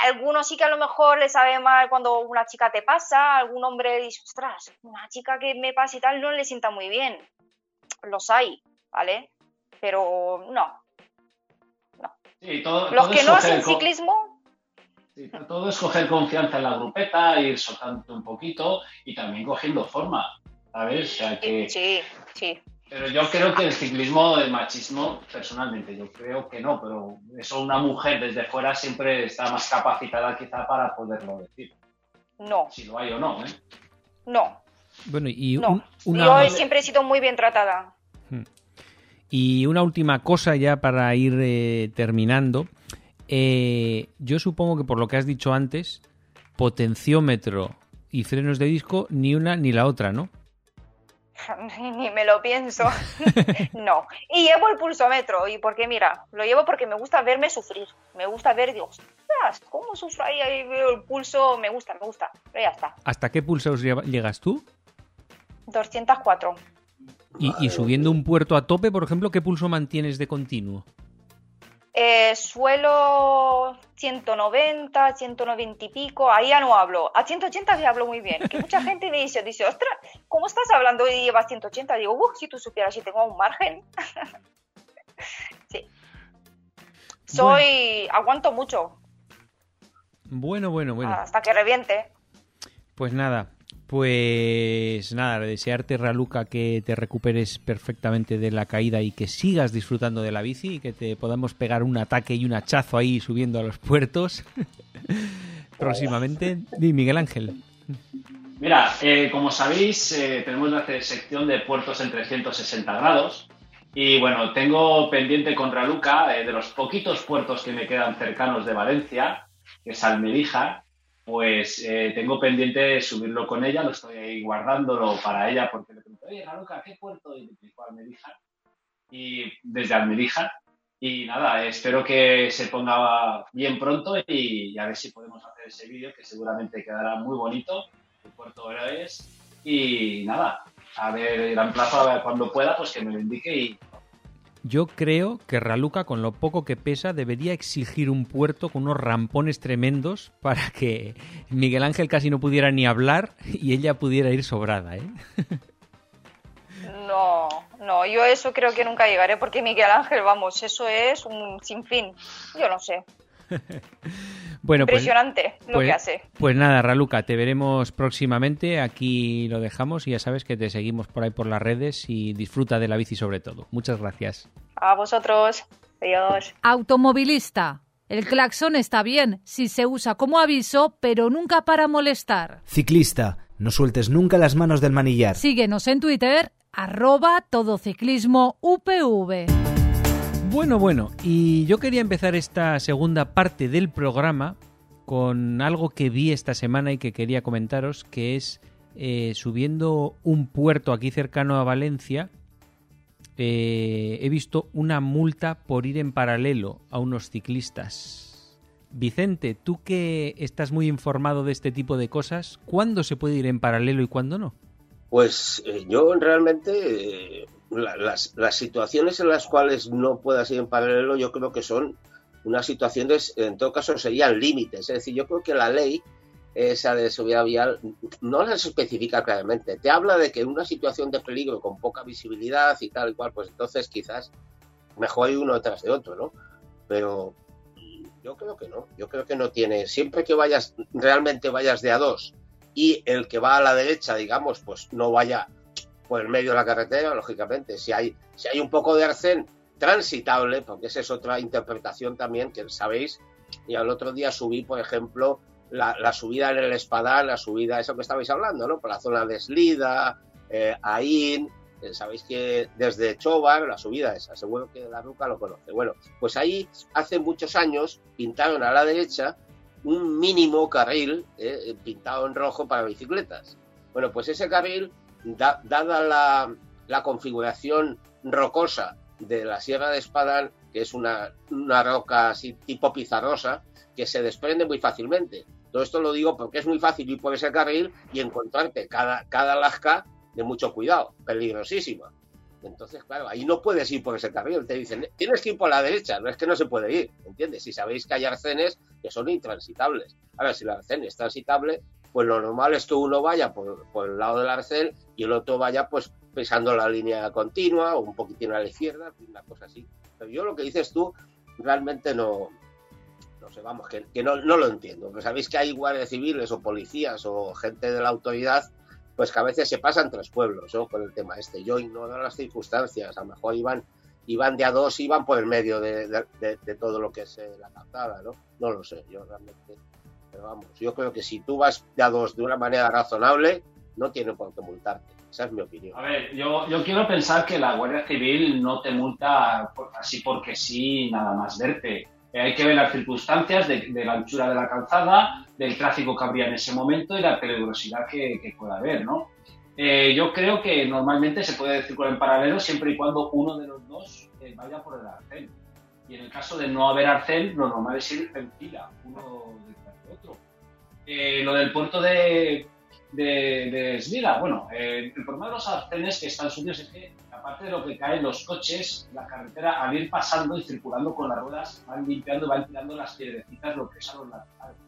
algunos sí que a lo mejor le sabe mal cuando una chica te pasa, algún hombre dice, ostras, una chica que me pasa y tal no le sienta muy bien. Los hay, ¿vale? Pero no. no. Sí, todo, Los todo que no hacen ciclismo, sí, todo es coger confianza en la grupeta, ir soltando un poquito y también cogiendo forma, ¿sabes? O sea que... sí, sí. Pero yo creo que el ciclismo, el machismo, personalmente, yo creo que no, pero eso una mujer desde fuera siempre está más capacitada quizá para poderlo decir, No, si lo hay o no, ¿eh? no, Bueno, y no. un- una, Yo he- siempre he sido muy bien tratada. y una última cosa ya para ir eh, terminando. Eh, yo supongo que por lo que has dicho antes, potenciómetro y frenos de disco, ni una ni la otra, ¿no? Ni me lo pienso. no. Y llevo el pulsómetro. Y porque, mira, lo llevo porque me gusta verme sufrir. Me gusta ver, digo, ostras, ¿cómo sufro ahí? Ahí veo el pulso. Me gusta, me gusta. Pero ya está. ¿Hasta qué pulsos llegas tú? 204. Y, y subiendo un puerto a tope, por ejemplo, ¿qué pulso mantienes de continuo? Eh, suelo 190, 190 y pico, ahí ya no hablo. A 180 sí hablo muy bien. Que mucha gente me dice, dice, ostras, ¿cómo estás hablando y llevas 180? Digo, uff, si tú supieras si tengo un margen. sí. Soy, aguanto mucho Bueno, bueno, bueno. hasta que reviente. Pues nada, pues nada, desearte, Raluca, que te recuperes perfectamente de la caída y que sigas disfrutando de la bici y que te podamos pegar un ataque y un hachazo ahí subiendo a los puertos próximamente. Di, Miguel Ángel. Mira, eh, como sabéis, eh, tenemos la sección de puertos en 360 grados. Y bueno, tengo pendiente con Raluca, eh, de los poquitos puertos que me quedan cercanos de Valencia, que es Almería, pues eh, tengo pendiente subirlo con ella, lo estoy ahí guardándolo para ella, porque le pregunto, oye, Raluca, ¿qué puerto? Y me dijo Almería. Y desde Almería. Y nada, espero que se ponga bien pronto y, a ver si podemos hacer ese vídeo, que seguramente quedará muy bonito el puerto es y nada, a ver, la emplazo cuando pueda, pues que me lo indique y Yo creo que Raluca, con lo poco que pesa, debería exigir un puerto con unos rampones tremendos para que Miguel Ángel casi no pudiera ni hablar y ella pudiera ir sobrada, ¿eh? No, no, yo eso creo que nunca llegaré porque Miguel Ángel, vamos, eso es un sinfín. Yo no sé. Bueno, pues, Impresionante lo pues- que hace. pues nada, Raluca, te veremos próximamente. Aquí lo dejamos y ya sabes que te seguimos por ahí por las redes y disfruta de la bici sobre todo. Muchas gracias. A vosotros. Adiós. Automovilista. El claxon está bien si se usa como aviso, pero nunca para molestar. Ciclista, no sueltes nunca las manos del manillar. Síguenos en Twitter, arroba todociclismo UPV. Bueno, bueno, y yo quería empezar esta segunda parte del programa con algo que vi esta semana y que quería comentaros, que es eh, subiendo un puerto aquí cercano a Valencia, eh, he visto una multa por ir en paralelo a unos ciclistas. Vicente, tú que estás muy informado de este tipo de cosas, ¿cuándo se puede ir en paralelo y cuándo no? Pues eh, yo realmente la- las, las situaciones en las cuales no puedas ir en paralelo yo creo que son unas situaciones, en todo caso serían límites. Es decir, yo creo que la ley esa de seguridad vial no las especifica claramente. Te habla de que en una situación de peligro con poca visibilidad y tal y cual, pues entonces quizás mejor ir uno detrás de otro, ¿no? Pero Yo creo que no. Yo creo que no tiene. Siempre que vayas, realmente vayas de a dos y el que va a la derecha, digamos, pues no vaya por el medio de la carretera, lógicamente. Si hay, si hay un poco de arcén transitable, porque esa es otra interpretación también que sabéis, y al otro día subí, por ejemplo, la, subida en el Espadán, la subida, eso que estabais hablando, ¿no? Por la zona de Slida, eh, eh, sabéis que desde Chobar, la subida esa, seguro que la Ruca lo conoce. Bueno, pues ahí hace muchos años pintaron a la derecha un mínimo carril eh, pintado en rojo para bicicletas. Bueno, pues ese carril, dada la, la, configuración rocosa de la Sierra de Espadán, que es una, una roca tipo pizarrosa, que se desprende muy fácilmente. Todo esto lo digo porque es muy fácil ir por ese carril y encontrarte cada, cada lasca de mucho cuidado, peligrosísima. Entonces, claro, ahí no puedes ir por ese carril. Te dicen, tienes que ir por la derecha, no es que no se puede ir, ¿entiendes? Si sabéis que hay arcenes que son intransitables. Ahora, si el arcén es transitable, pues lo normal es que uno vaya por, el lado del arcén y el otro vaya pues pisando la línea continua o un poquitín a la izquierda, una cosa así. Pero yo lo que dices tú realmente no, no sé, vamos, que, no, no, lo entiendo. Pero sabéis que hay guardias civiles o policías o gente de la autoridad pues que a veces se pasan tres pueblos ¿no? con el tema este. Yo ignoro las circunstancias, a lo mejor iban, iban de a dos, iban por el medio de, de, todo lo que es eh, la captada, ¿no? No lo sé, yo realmente. Pero vamos, yo creo que si tú vas de a dos de una manera razonable, no tiene por qué multarte. Esa es mi opinión. A ver, yo, yo quiero pensar que la Guardia Civil no te multa así porque sí, nada más verte. Eh, hay que ver las circunstancias de, de, la anchura de la calzada, del tráfico que habría en ese momento y la peligrosidad que, pueda haber, ¿no? Eh, yo creo que normalmente se puede circular en paralelo siempre y cuando uno de los dos eh, vaya por el arcén. Y en el caso de no haber arcén, lo normal es ir en fila, uno. Eh, lo del puerto de, de, Esvila, bueno, el problema de los arcenes que están subidos es que, aparte de lo que caen los coches, la carretera, al ir pasando y circulando con las ruedas, van limpiando, van tirando las piedrecitas, lo que es a los laterales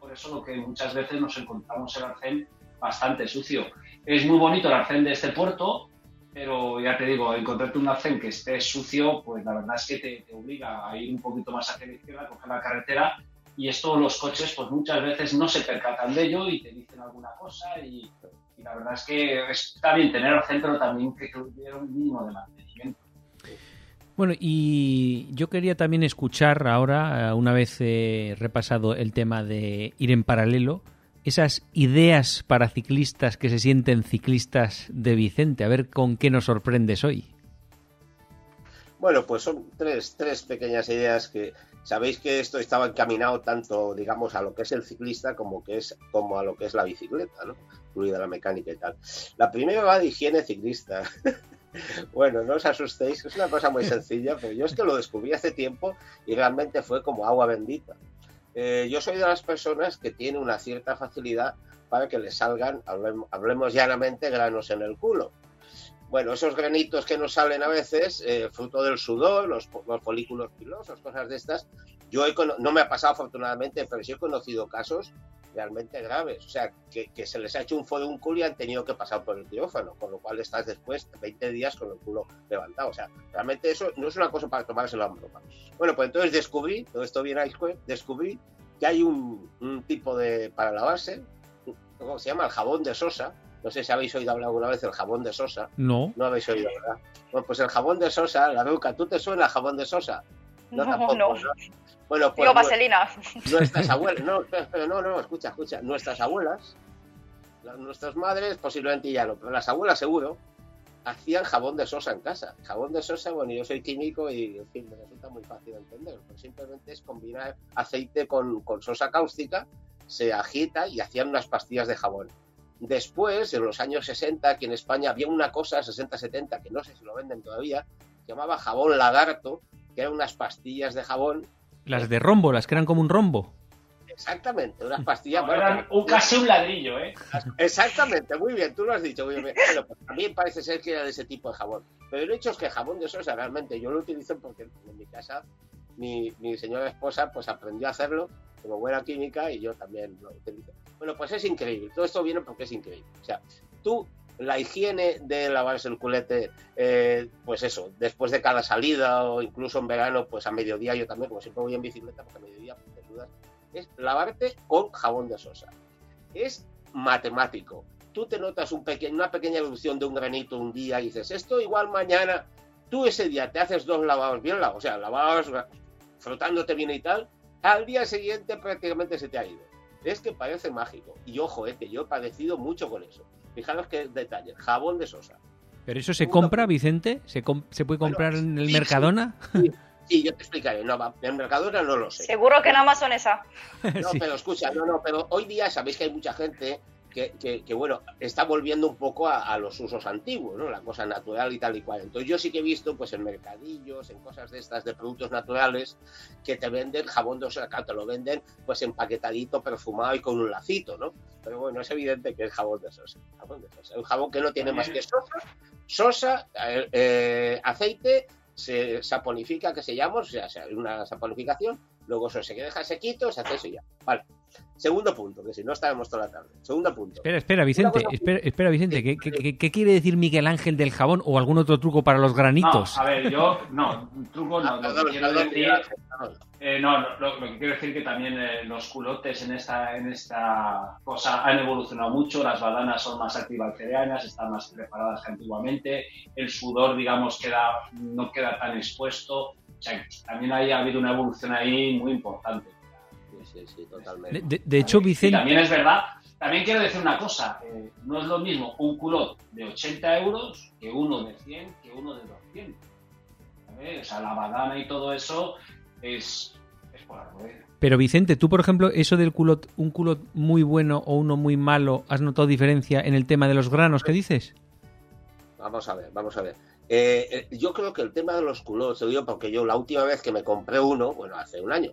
por eso lo que muchas veces nos encontramos el arcén bastante sucio. Es muy bonito el arcén de este puerto, pero ya te digo, encontrarte un arcén que esté sucio, pues la verdad es que te, obliga a ir un poquito más hacia la izquierda, a coger la carretera, y esto los coches pues muchas veces no se percatan de ello y te dicen alguna cosa, y, la verdad es que está bien tener arcén, pero también que tuviera un mínimo de mantenimiento. Bueno, y yo quería también escuchar ahora, eh, una vez repasado el tema de ir en paralelo, esas ideas para ciclistas que se sienten ciclistas de Vicente. A ver con qué nos sorprendes hoy. Bueno, pues son tres, tres pequeñas ideas que sabéis que esto estaba encaminado tanto, digamos, a lo que es el ciclista como que es como a lo que es la bicicleta, ¿no? Incluida la mecánica y tal. La primera va de higiene ciclista. Bueno, no os asustéis, es una cosa muy sencilla, pero yo es que lo descubrí hace tiempo y realmente fue como agua bendita. Eh, yo soy de las personas que tiene una cierta facilidad para que le salgan, hablemos, llanamente, granos en el culo. Bueno, esos granitos que nos salen a veces, eh, fruto del sudor, los, folículos pilosos, cosas de estas, yo no me ha pasado afortunadamente, pero sí he conocido casos realmente graves. O sea, que, se les ha hecho un fodúnculo y han tenido que pasar por el quirófano, con lo cual estás después 20 días con el culo levantado. O sea, realmente eso no es una cosa para tomarse la broma. Bueno, pues entonces descubrí, todo esto viene a descubrí que hay un, tipo de, para lavarse, ¿cómo se llama? El jabón de Sosa. No sé si habéis oído hablar alguna vez del jabón de Sosa. No. No habéis oído, ¿verdad? Bueno, pues el jabón de Sosa, la ruca, ¿tú te suena el jabón de Sosa? No, tampoco, no. Bueno, pues. vaselina. Nuestras abuelas, no, pero no, no, escucha, escucha. Nuestras abuelas, nuestras madres posiblemente ya no, pero las abuelas seguro, hacían jabón de sosa en casa. Jabón de sosa, bueno, yo soy químico y, en fin, me resulta muy fácil de entender. Pues simplemente es combinar aceite con, con sosa cáustica, se agita y hacían unas pastillas de jabón. Después, en los años 60, aquí en España había una cosa, 60-70, que no sé si lo venden todavía, se llamaba jabón lagarto, que eran unas pastillas de jabón las de rombo, las que eran como un rombo. Exactamente, unas pastillas. eran un, casi un ladrillo, ¿eh? Exactamente, muy bien, tú lo has dicho. Muy bien. Bueno, pues también parece ser que era de ese tipo de jabón. Pero el hecho es que jabón de sosa realmente yo lo utilizo porque en mi casa mi, mi señora esposa pues aprendió a hacerlo como buena química y yo también lo utilizo. Bueno, pues es increíble. Todo esto viene porque es increíble. O sea, tú la higiene de lavarse el culete, eh, pues eso, después de cada salida o incluso en verano, pues a mediodía, yo también, como siempre voy en bicicleta, porque a mediodía te dudas, es lavarte con jabón de sosa. Es matemático. Tú te notas un una pequeña erupción de un granito un día y dices, esto igual mañana, tú ese día te haces dos lavados bien lavados, o sea, lavados frotándote bien y tal, al día siguiente prácticamente se te ha ido. Es que parece mágico. Y ojo, es que yo he padecido mucho con eso. Fijaros qué detalle. Jabón de sosa. ¿Pero eso se compra, Vicente? ¿Se, ¿Se puede comprar en el Mercadona? Sí, yo te explicaré. No, en Mercadona no lo sé. Seguro que en Amazon esa. No, pero escucha, no, no, pero hoy día sabéis que hay mucha gente que, bueno, está volviendo un poco a, los usos antiguos, ¿no? La cosa natural y tal y cual. Entonces yo sí que he visto, pues en mercadillos, en cosas de estas de productos naturales, que te venden jabón de acá te lo venden pues empaquetadito, perfumado y con un lacito, ¿no? Pero bueno, es evidente que es jabón de sosa. Jabón de sosa. Un jabón que no tiene más que sosa, sosa, eh, eh, aceite, se saponifica, que se llama, o sea, una saponificación, luego eso se deja sequito, se hace eso y ya. Vale. Segundo punto, que si no estábamos toda la tarde. Segundo punto. Espera, espera, Vicente, espera, Vicente, ¿qué, quiere decir Miguel Ángel del jabón o algún otro truco para los granitos? a ver, yo, no, truco no, lo que quiero decir, eh, no, lo, que quiero decir que también eh, los culotes en esta, en esta cosa han evolucionado mucho, las badanas son más antibacterianas, están más preparadas que antiguamente, el sudor, digamos, queda, no queda tan expuesto, o sea, también ha habido una evolución ahí muy importante totalmente. De, hecho, Vicente... también es verdad, también quiero decir una cosa, eh, no es lo mismo un culot de 80 euros que uno de 100 que uno de 200. O sea, la badana y todo eso es, es por algo. Pero Vicente, tú por ejemplo, eso del culot, un culot muy bueno o uno muy malo, ¿has notado diferencia en el tema de los granos que dices? Vamos a ver, vamos a ver. Eh, eh, yo creo que el tema de los culots, digo porque yo la última vez que me compré uno, bueno, hace un año,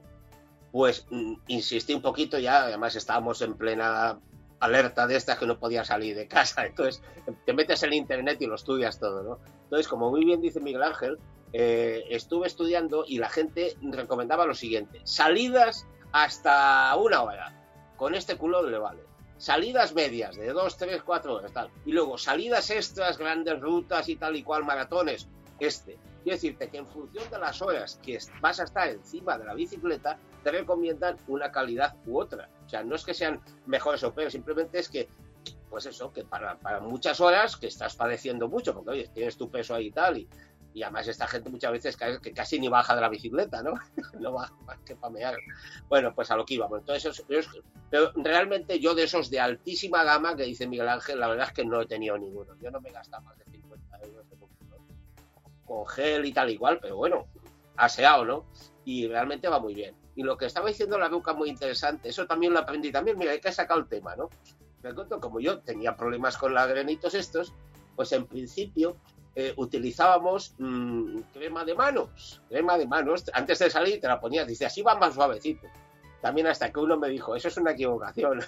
pues mm, insistí un poquito ya, además estábamos en plena alerta de estas que no podía salir de casa, entonces te metes en internet y lo estudias todo, ¿no? Entonces, como muy bien dice Miguel Ángel, eh, estuve estudiando y la gente recomendaba lo siguiente, salidas hasta una hora, con este culo le vale. Salidas medias de dos, tres, cuatro horas, tal. Y luego salidas extras, grandes rutas y tal y cual, maratones, este. Quiero decirte que en función de las horas que vas a estar encima de la bicicleta, recomiendan una calidad u otra. O sea, no es que sean mejores o peores, simplemente es que, pues eso, que para, para muchas horas que estás padeciendo mucho, porque oye, tienes tu peso ahí y tal, y, y además esta gente muchas veces que, casi ni baja de la bicicleta, ¿no? no baja más que pamear. Bueno, pues a lo que íbamos. Entonces, pero realmente yo de esos de altísima gama que dice Miguel Ángel, la verdad es que no he tenido ninguno. Yo no me gasta más de 50 euros con gel y tal igual, pero bueno, aseado, ¿no? Y realmente va muy bien. Y lo que estaba diciendo la Luca muy interesante, eso también lo aprendí también, mira, hay que sacar el tema, ¿no? Me cuento, como yo tenía problemas con los granitos estos, pues en principio eh, utilizábamos mm, crema de manos, crema de manos, antes de salir te la ponías, dice, así va más suavecito. También hasta que uno me dijo, eso es una equivocación,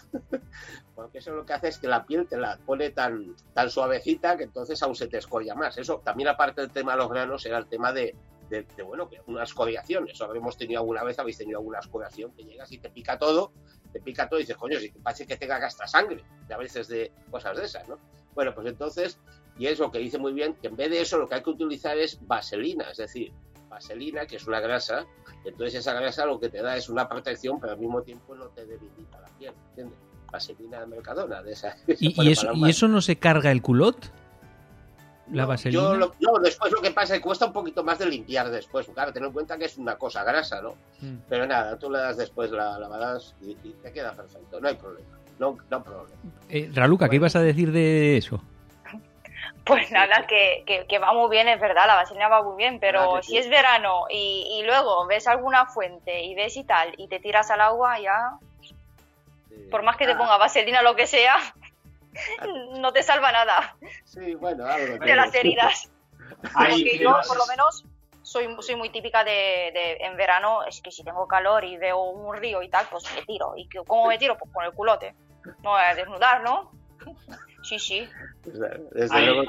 porque eso lo que hace es que la piel te la pone tan, tan suavecita que entonces aún se te escoria más. Eso también aparte del tema de los granos era el tema de, de, bueno, que una escoriación. Eso habremos tenido alguna vez, habéis tenido alguna escoriación que llegas y te pica todo, te pica todo y dices, coño, si parece que tenga hasta sangre, a veces de cosas de esas, ¿no? Bueno, pues entonces, y es lo que dice muy bien, que en vez de eso lo que hay que utilizar es vaselina, es decir, vaselina, que es una grasa, entonces esa grasa lo que te da es una protección, pero al mismo tiempo no te debilita la piel, ¿entiendes? Vaselina de Mercadona, de esa. ¿Y, eso, ¿Y, eso, no se carga el culot? ¿La vaselina? no, después lo que pasa es que cuesta un poquito más de limpiar después. Claro, ten en cuenta que es una cosa grasa, ¿no? Mm. Pero nada, tú le das después la lavadas y, te queda perfecto, no hay problema. No, no problema. Eh, Raluca, ¿qué ibas a decir de eso? Pues nada, que, que, va muy bien, es verdad, la vaselina va muy bien, pero si es verano y, y, luego ves alguna fuente y ves y tal, y te tiras al agua, ya. Por más que te ah. ponga vaselina o lo que sea, no te salva nada. Sí, bueno, algo De las heridas. Yo, por lo menos, soy, soy muy típica de, de, en verano, es que si tengo calor y veo un río y tal, pues me tiro. ¿Y cómo me tiro? Pues con el culote. No voy a desnudar, ¿no? Sí, sí.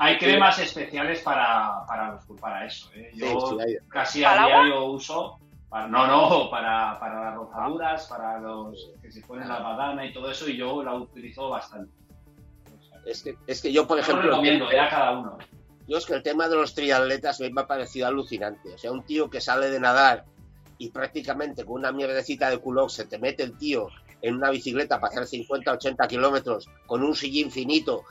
hay, cremas especiales para, para, para eso. ¿eh? Yo casi a diario uso. Para, no, no, para, para las rozaduras, para los que se ponen la badana y todo eso, y yo la utilizo bastante. Es que, es que yo, por ejemplo, recomiendo, ya cada uno. yo es que el tema de los triatletas me ha parecido alucinante. O sea, un tío que sale de nadar y prácticamente con una mierdecita de culo se te mete el tío en una bicicleta para hacer 50, 80 kilómetros con un sillín finito,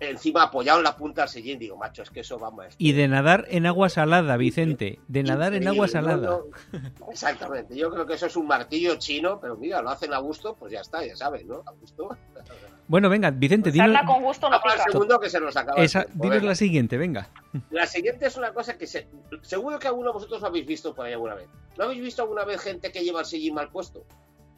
encima apoyado en la punta del sillín. Digo, macho, es que eso vamos. Y de nadar en agua salada, Vicente. De nadar en agua salada. no, no. Exactamente. Yo creo que eso es un martillo chino, pero mira, lo hacen a gusto, pues ya está, ya sabes, ¿no? A gusto. Bueno, venga, Vicente, dinos, Sarna con gusto no pica. segundo que se nos acaba. el esa- tiempo, dinos venga. la siguiente, venga. La siguiente es una cosa que se- seguro que alguno de vosotros lo habéis visto por ahí alguna vez. ¿No habéis visto alguna vez gente que lleva el sillín mal puesto?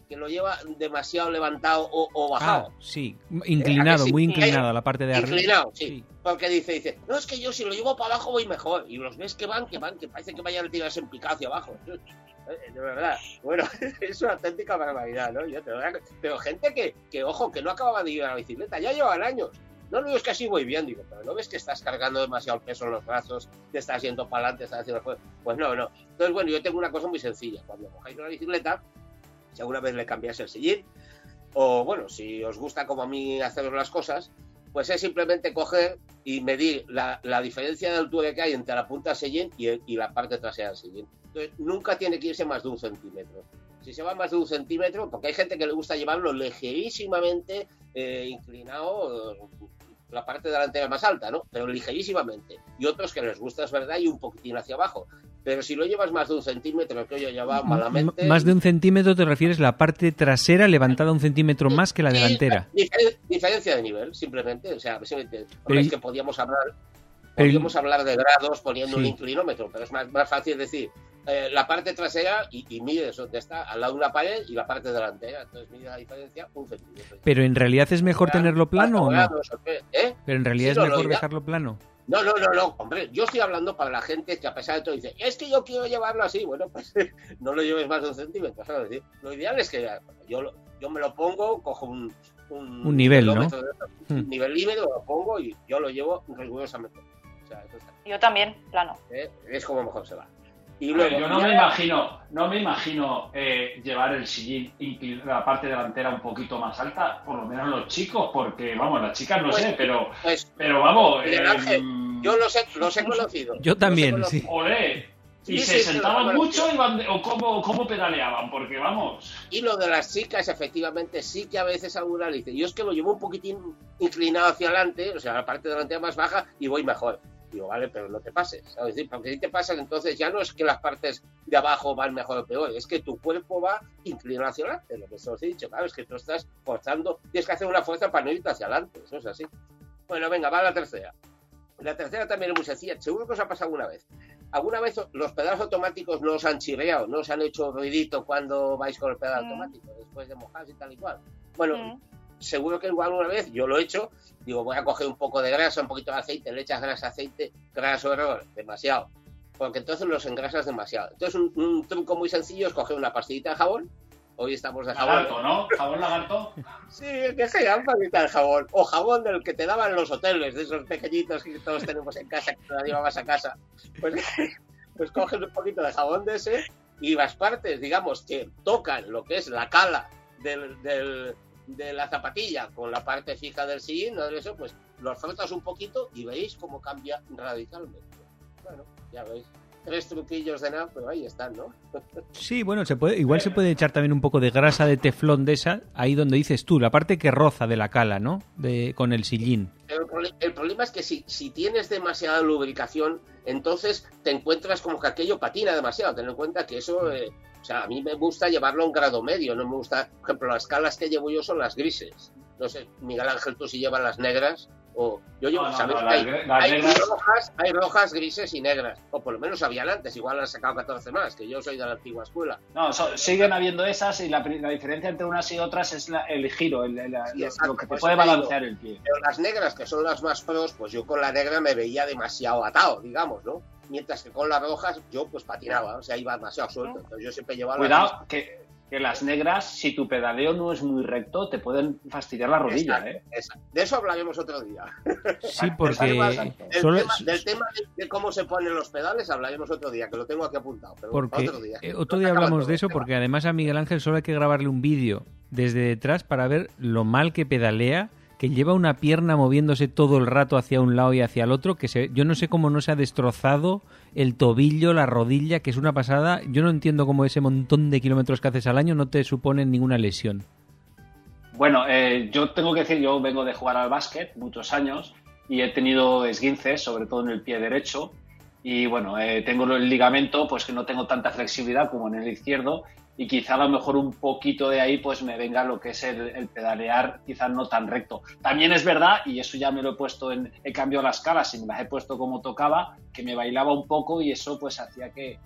Que lo lleva demasiado levantado o, o Ah, bajado. sí. Inclinado, sí? muy inclinado a la parte de arriba. Inclinado, sí. Sí. Porque dice, dice, no, es que yo si lo llevo para abajo voy mejor. Y los ves que van, que van, que parece que vayan a tirarse en picado hacia abajo. Eh, De verdad. Bueno, es una auténtica barbaridad, ¿no? Yo. Pero gente que, que, ojo, que no acababa de ir a la bicicleta, ya llevan años. No, no, es que así voy bien, digo, pero no ves que estás cargando demasiado peso en los brazos, te estás yendo para adelante, estás haciendo... Pues no, no. Entonces, bueno, yo tengo una cosa muy sencilla. Cuando cojáis una bicicleta, si alguna vez le cambiáis el sillín, o bueno, si os gusta como a mí hacer las cosas, pues es simplemente coger y medir la, la diferencia de altura que hay entre la punta del sillín y, la parte trasera del sillín. Entonces, nunca tiene que irse más de un centímetro. Si se va más de un centímetro, porque hay gente que le gusta llevarlo ligerísimamente eh, inclinado, la parte delantera más alta, ¿no? Pero ligerísimamente. Y otros que les gusta, es verdad, y un poquitín hacia abajo. Pero si lo llevas más de un centímetro, que yo llevaba malamente... M- Más de un centímetro te refieres la parte trasera levantada un centímetro más que la delantera. difer- diferencia de nivel, simplemente. O sea, simplemente. Pero es que podíamos hablar, pero podíamos hablar de grados poniendo un inclinómetro, pero es más, más fácil decir eh, la parte trasera y, y mides donde está, al lado de una pared y la parte delantera. Entonces mide la diferencia un centímetro. Pero en realidad es mejor tenerlo plano o no? ¿eh? Pero en realidad Sí, es mejor dejarlo plano. No, no, no, no, hombre, yo estoy hablando para la gente que a pesar de todo dice, es que yo quiero llevarlo así, bueno, pues no lo lleves más de un centímetro, Lo ideal es que yo, lo- yo me lo pongo, cojo un... Un, Un nivel, ¿no? de un Hmm. nivel libre, lo pongo y yo lo llevo rigurosamente. O sea, eso está, Yo también, plano. ¿eh? es como mejor se va. Y luego, yo no me imagino, no me imagino eh, llevar el sillín, la parte delantera un poquito más alta, por lo menos los chicos, porque vamos, las chicas no Pues- sé, pero, pues, pero vamos, eh, Ángel, mm, yo los he, los he conocido. Yo también, sí. olé, y Sí, se sí, sentaban mucho y van de- o cómo, cómo pedaleaban, porque vamos, Y lo de las chicas, efectivamente, sí que a veces alguna dice, yo es que lo llevo un poquitín inclinado hacia adelante, o sea, la parte delantera más baja, y voy mejor. Digo, vale, pero no te pases. ¿sabes? Es decir, porque si te pasas, entonces ya no es que las partes de abajo van mejor o peor, es que tu cuerpo va inclinado hacia adelante, lo que os he dicho, claro, es que tú estás forzando, tienes que hacer una fuerza para no irte hacia adelante, eso es así. Bueno, venga, va la tercera. La tercera también es muy sencilla, seguro que os ha pasado alguna vez. ¿Alguna vez los pedales automáticos no os han chirreado, no os han hecho ruidito cuando vais con el pedal Mm. automático, después de mojarse y tal y cual? Bueno, Mm. Seguro que igual una vez yo lo he hecho, digo, voy a coger un poco de grasa, un poquito de aceite, le echas grasa, aceite, graso, error, demasiado. Porque entonces los engrasas demasiado. Entonces un, un truco muy sencillo es coger una pastillita de jabón, hoy estamos de jabón. lagarto, ¿no? Jabón lagarto. Sí, que sea pastillita de jabón. O jabón del que te daban en los hoteles, de esos pequeñitos que todos tenemos en casa, que te la llevabas a casa. Pues, pues coges un poquito de jabón de ese y las partes, digamos, que tocan lo que es la cala del, del- de la zapatilla con la parte fija del sillín, ¿no? eso, pues los frotas un poquito y veis cómo cambia radicalmente. Bueno, ya veis. Tres truquillos de nada, pero ahí están, ¿no? Sí, bueno, se puede, igual se puede echar también un poco de grasa de teflón de esa, ahí donde dices tú, la parte que roza de la cala, ¿no? De, con el sillín. El, el problema es que si, si tienes demasiada lubricación, entonces te encuentras como que aquello patina demasiado. Ten en cuenta que eso, eh, o sea, a mí me gusta llevarlo a un grado medio, no me gusta, por ejemplo, las calas que llevo yo son las grises. No sé, Miguel Ángel, tú si llevas las negras, o yo llevo, No, no, ¿sabes? no, hay, las las rojas, hay rojas, grises y negras, o por lo menos habían antes, igual han sacado 14 más, que yo soy de la antigua escuela. No, so- siguen habiendo esas y la, la diferencia entre unas y otras es la- el giro, el- el- Sí, lo- exacto, lo que te puede digo. balancear el pie. Pero las negras, que son las más pros, pues yo con la negra me veía demasiado atado, digamos, ¿no? Mientras que con las rojas yo pues patinaba, o sea, iba demasiado suelto. Entonces yo siempre llevaba las Cuidado, que, que las negras, si tu pedaleo no es muy recto, te pueden fastidiar la rodilla, Exacto, ¿eh? exacto. De eso hablaremos otro día. Sí, porque. Del, solo- tema, del tema de, cómo se ponen los pedales hablaremos otro día, que lo tengo aquí apuntado. Pero Porque otro día. eh, otro día hablamos de eso porque además a Miguel Ángel solo hay que grabarle un vídeo desde detrás para ver lo mal que pedalea que lleva una pierna moviéndose todo el rato hacia un lado y hacia el otro, que se, yo no sé cómo no se ha destrozado el tobillo, la rodilla, que es una pasada. Yo no entiendo cómo ese montón de kilómetros que haces al año no te suponen ninguna lesión. Bueno, eh, yo tengo que decir, yo vengo de jugar al básquet muchos años y he tenido esguinces, sobre todo en el pie derecho. Y bueno, eh, tengo el ligamento, pues que no tengo tanta flexibilidad como en el izquierdo y quizá a lo mejor un poquito de ahí pues me venga lo que es el, pedalear quizás no tan recto. También es verdad, y eso ya me lo he puesto en, he cambiado las caras y me las he puesto como tocaba, que me bailaba un poco y eso pues hacía que,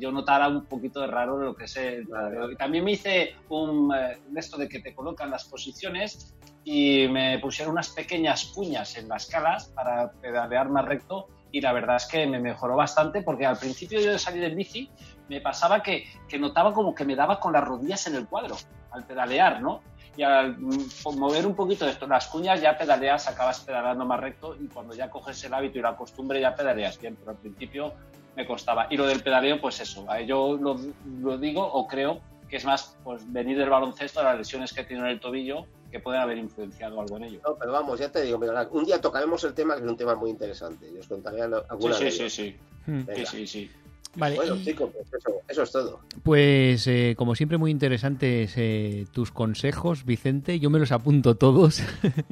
yo notara un poquito de raro lo que es el pedaleo. Y también me hice un, eh, esto de que te colocan las posiciones y me pusieron unas pequeñas puñas en las calas para pedalear más recto y la verdad es que me mejoró bastante porque al principio yo de salir en bici me pasaba que, que, notaba como que me daba con las rodillas en el cuadro al pedalear, ¿no? Y al mm, mover un poquito esto, las cuñas ya pedaleas, acabas pedaleando más recto y cuando ya coges el hábito y la costumbre ya pedaleas bien, pero al principio me costaba. Y lo del pedaleo, pues eso, yo lo, lo digo o creo que es más pues venir del baloncesto, las lesiones que tiene en el tobillo, que pueden haber influenciado algo en ello. No, pero vamos, ya te digo, un día tocaremos el tema, que es un tema muy interesante, y os contaré alguna sí, sí, sí, sí, sí, sí, sí. Vale. Bueno, chicos, pues eso, es todo. Pues eh, como siempre muy interesantes eh, tus consejos, Vicente. Yo me los apunto todos.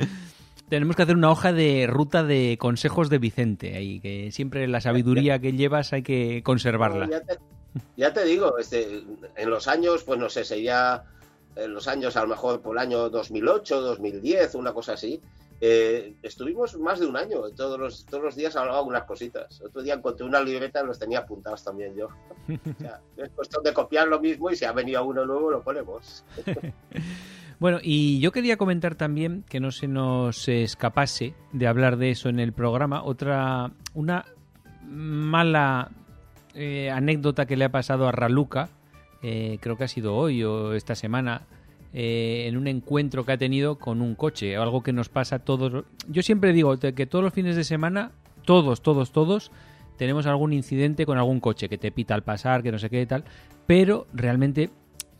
Tenemos que hacer una hoja de ruta de consejos de Vicente, ahí que siempre la sabiduría que llevas hay que conservarla. ya, te, digo, este, en los años, pues no sé, sería en los años a lo mejor por el año 2008, 2010, una cosa así, eh, estuvimos más de un año, todos los, todos los días hablaba unas cositas. Otro día encontré una libreta y los tenía apuntados también yo. es cuestión de copiar lo mismo y si ha venido uno nuevo lo ponemos. bueno, y yo quería comentar también que no se nos escapase de hablar de eso en el programa, otra, una mala eh, anécdota que le ha pasado a Raluca, eh, creo que ha sido hoy o esta semana, eh, en un encuentro que ha tenido con un coche, algo que nos pasa todos. Yo siempre digo que todos los fines de semana, todos, todos, todos, tenemos algún incidente con algún coche que te pita al pasar, que no sé qué y tal, pero realmente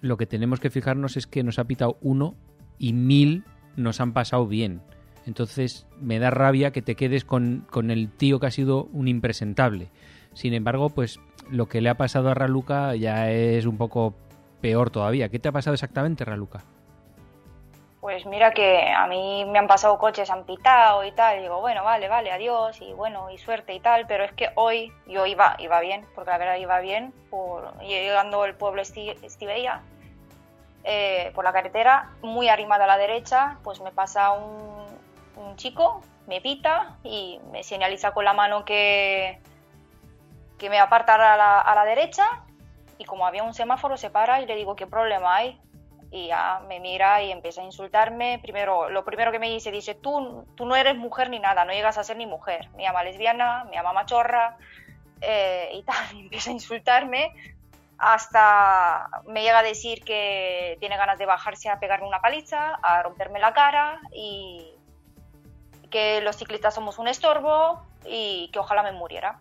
lo que tenemos que fijarnos es que nos ha pitado uno y mil nos han pasado bien. Entonces me da rabia que te quedes con, con el tío que ha sido un impresentable. Sin embargo, pues lo que le ha pasado a Raluca ya es un poco peor todavía. ¿Qué te ha pasado exactamente, Raluca? Pues mira que a mí me han pasado coches, han pitado y tal, y digo, bueno, vale, vale, adiós, y bueno, y suerte y tal, pero es que hoy yo iba, iba bien, porque la verdad iba bien, por, llegando al pueblo Estivella, eh, por la carretera, muy arrimada a la derecha, pues me pasa un, un chico, me pita y me señaliza con la mano que, que me apartara a la, a la derecha y como había un semáforo se para y le digo, ¿qué problema hay? Y ya me mira y empieza a insultarme. Primero, lo primero que me dice, dice, tú, tú no eres mujer ni nada, no llegas a ser ni mujer. Me llama lesbiana, me llama machorra eh, y tal. Empieza a insultarme hasta me llega a decir que tiene ganas de bajarse a pegarme una paliza, a romperme la cara y que los ciclistas somos un estorbo y que ojalá me muriera.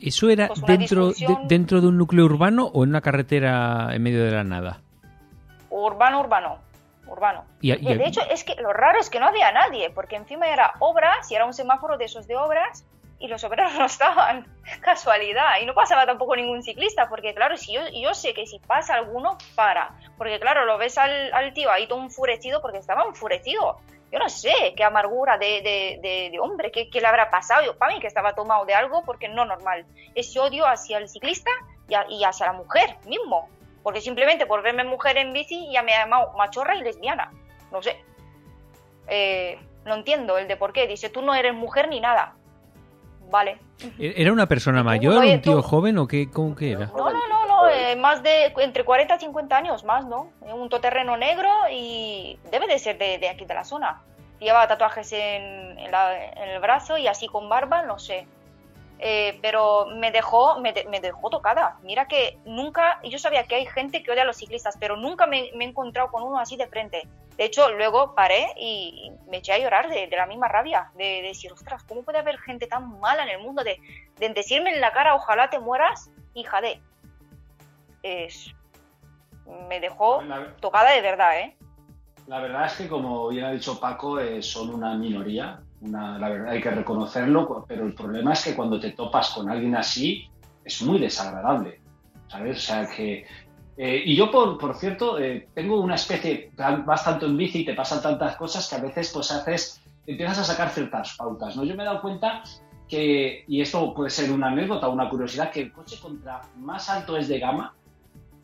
¿Eso era pues dentro, de, dentro de un núcleo urbano o en una carretera en medio de la nada? Urbano, urbano. Urbano. Y, de hecho, es que lo raro es que no había nadie, porque encima era obras y era un semáforo de esos de obras y los obreros no estaban. Casualidad. Y no pasaba tampoco ningún ciclista, porque claro, si yo, yo sé que si pasa alguno, para. Porque claro, lo ves al, al tío ahí todo enfurecido porque estaba enfurecido yo no sé qué amargura de, de, hombre, qué, le habrá pasado. Yo, para mí que estaba tomado de algo porque no normal. Ese odio hacia el ciclista y, hacia la mujer mismo. Porque simplemente por verme mujer en bici ya me ha llamado machorra y lesbiana. No sé. Eh, no entiendo el de por qué. Dice, tú no eres mujer ni nada. Vale. ¿E-, ¿Era una persona mayor, un tío joven o qué, cómo que era? No, no, no, no eh, más de entre 40 y 50 años más, ¿no? Un toterreno negro y debe de ser de, aquí de la zona. Lleva tatuajes en, el brazo y así con barba, no sé. Eh, pero me dejó, me, dejó tocada. Mira que nunca, yo sabía que hay gente que odia a los ciclistas, pero nunca me, he encontrado con uno así de frente. De hecho, luego paré y me eché a llorar de, la misma rabia, de, decir, ostras, ¿cómo puede haber gente tan mala en el mundo? De, decirme en la cara, ojalá te mueras, hija de. Es, me dejó tocada de verdad, ¿eh? La verdad es que, como bien ha dicho Paco, eh, son una minoría. Una, la verdad hay que reconocerlo, pero el problema es que cuando te topas con alguien así, es muy desagradable. ¿Sabes? O sea que. eh, y yo, por, por cierto, eh, tengo una especie. Vas tanto en bici y te pasan tantas cosas que a veces, pues haces. Empiezas a sacar ciertas pautas, ¿no? Yo me he dado cuenta que, y esto puede ser una anécdota una curiosidad, que el coche contra más alto es de gama,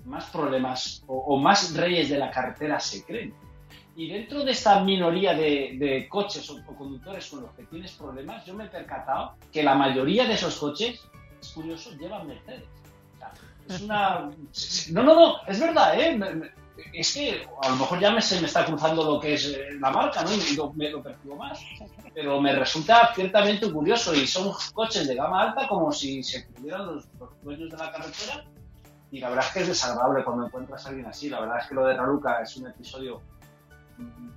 más problemas o, o más reyes de la carretera se creen. Y dentro de esta minoría de, de coches o, o, conductores con los que tienes problemas, yo me he percatado que la mayoría de esos coches, es curioso, llevan Mercedes. O sea, es una... No, no, no, es verdad, ¿eh? Me, me, es que a lo mejor ya me, se me está cruzando lo que es la marca, ¿no? Y lo, me lo percibo más. Pero me resulta ciertamente curioso y son coches de gama alta como si se tuvieran los, los dueños de la carretera. Y la verdad es que es desagradable cuando encuentras a alguien así. La verdad es que lo de Raluca es un episodio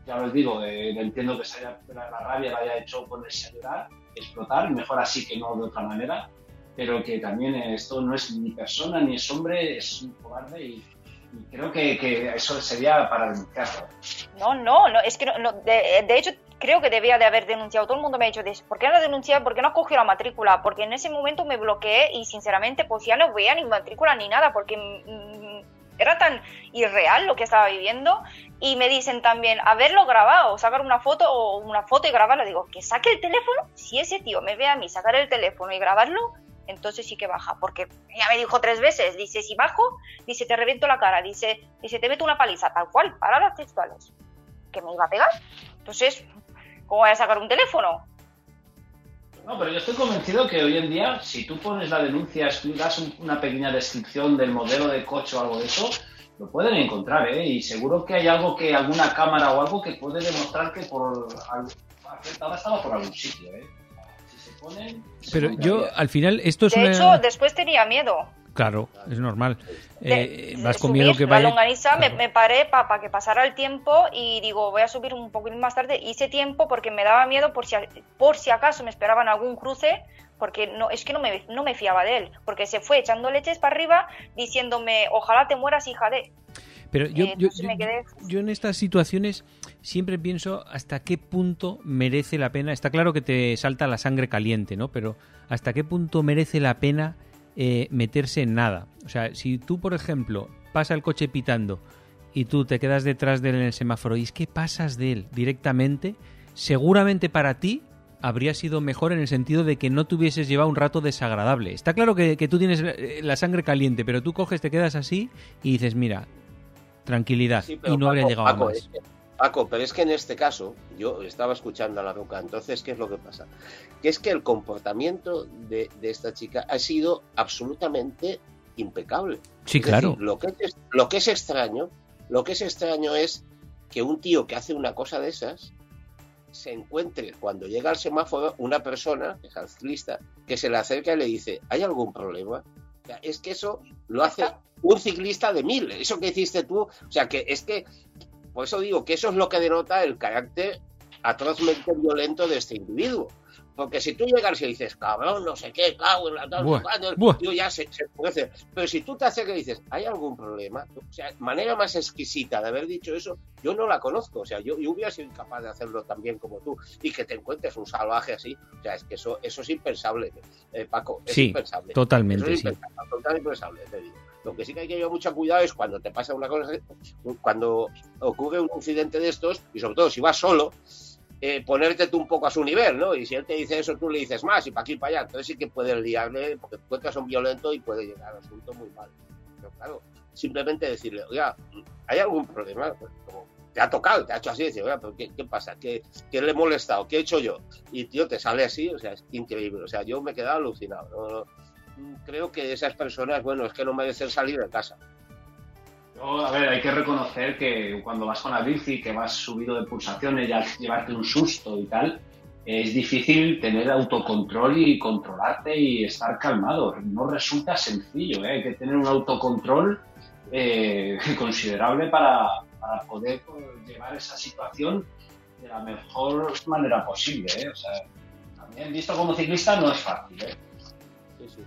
ya os digo, entiendo que se haya, la, rabia la haya hecho ponerse a llorar, explotar, mejor así que no de otra manera, pero que también esto no es ni persona ni es hombre, es un cobarde y, creo que, eso sería para denunciarlo. No, no, no es que de, hecho creo que debía de haber denunciado. Todo el mundo me ha dicho, ¿por qué no denunciado? ¿Por qué no cogió la matrícula? Porque en ese momento me bloqueé y sinceramente pues ya no veía ni matrícula ni nada porque mmm, era tan irreal lo que estaba viviendo y me dicen también haberlo grabado, sacar una foto o una foto y grabarlo. Digo, que saque el teléfono. Si ese tío me ve a mí sacar el teléfono y grabarlo, entonces sí que baja. Porque ya me dijo tres veces, dice, si bajo, dice, te reviento la cara, dice, dice te meto una paliza, tal cual, para las textuales. Que me iba a pegar. Entonces, ¿cómo voy a sacar un teléfono? No, pero yo estoy convencido que hoy en día, si tú pones la denuncia, das una pequeña descripción del modelo de coche o algo de eso, lo pueden encontrar, ¿eh? Y seguro que hay algo que, alguna cámara o algo que puede demostrar que por estaba por algún sitio, ¿eh? Si se ponen, Pero yo, al final, esto es de una... hecho, después tenía miedo. Claro, es normal. Eh, vas con miedo que vaya. La longaniza claro. me, me, paré para pa que pasara el tiempo y digo, voy a subir un poquito más tarde. Hice tiempo porque me daba miedo por si, por si acaso me esperaban algún cruce, porque no es que no me, no me fiaba de él, porque se fue echando leches para arriba diciéndome, ojalá te mueras, hija de. Pero yo, eh, yo, yo, quedé... yo, en estas situaciones siempre pienso hasta qué punto merece la pena. Está claro que te salta la sangre caliente, ¿no? Pero hasta qué punto merece la pena eh, meterse en nada. O sea, si tú, por ejemplo, pasa el coche pitando y tú te quedas detrás de él en el semáforo y es que pasas de él directamente, seguramente para ti habría sido mejor en el sentido de que no te hubieses llevado un rato desagradable. Está claro que, que tú tienes la sangre caliente, pero tú coges, te quedas así y dices, mira, tranquilidad, sí, y no Paco, habría llegado Paco, más. Es que, Paco, pero es que en este caso, yo estaba escuchando a la roca, entonces, ¿qué es lo que pasa? Que es que el comportamiento de, de esta chica ha sido absolutamente impecable. Sí, es claro. Decir, lo, que es, lo que es extraño, lo que es extraño es que un tío que hace una cosa de esas se encuentre cuando llega al semáforo una persona, que es ciclista, que se le acerca y le dice, ¿hay algún problema? O sea, es que eso lo hace un ciclista de mil, eso que hiciste tú, o sea, que es que, por eso digo que eso es lo que denota el carácter atrozmente violento de este individuo. Porque si tú llegas y dices, cabrón, no sé qué, buah. tío ya se, se puede Pero si tú te acercas y dices, ¿hay algún problema? O sea, manera más exquisita de haber dicho eso, yo no la conozco. O sea, yo, yo hubiera sido incapaz de hacerlo tan bien como tú. Y que te encuentres un salvaje así. O sea, es que eso, eso es impensable, eh, Paco. Es sí, impensable. Totalmente. Eso es sí. impensable, totalmente impensable, te digo. Lo que sí que hay que llevar mucho cuidado es cuando te pasa una cosa, cuando ocurre un incidente de estos, y sobre todo si vas solo, eh, ponerte tú un poco a su nivel, ¿no? Y si él te dice eso, tú le dices más y para aquí y para allá. Entonces sí que puedes liarle, porque tú encuentras un violento y puede llegar al asunto muy mal. Pero claro, simplemente decirle, oiga, ¿hay algún problema? Como te ha tocado, te ha hecho así, oiga, ¿pero qué, qué pasa? ¿Qué, ¿Qué, le he molestado? ¿Qué he hecho yo? Y tío, te sale así, o sea, es increíble. O sea, yo me he quedado alucinado. ¿no? Creo que esas personas, bueno, es que no merecen salir de casa. Yo, a ver, hay que reconocer que cuando vas con la bici, que vas subido de pulsaciones y al llevarte un susto y tal, es difícil tener autocontrol y controlarte y estar calmado. No resulta sencillo, ¿eh? hay que tener un autocontrol eh, considerable para, para poder llevar esa situación de la mejor manera posible. ¿eh? O sea, también visto como ciclista no es fácil. ¿eh? Sí, sí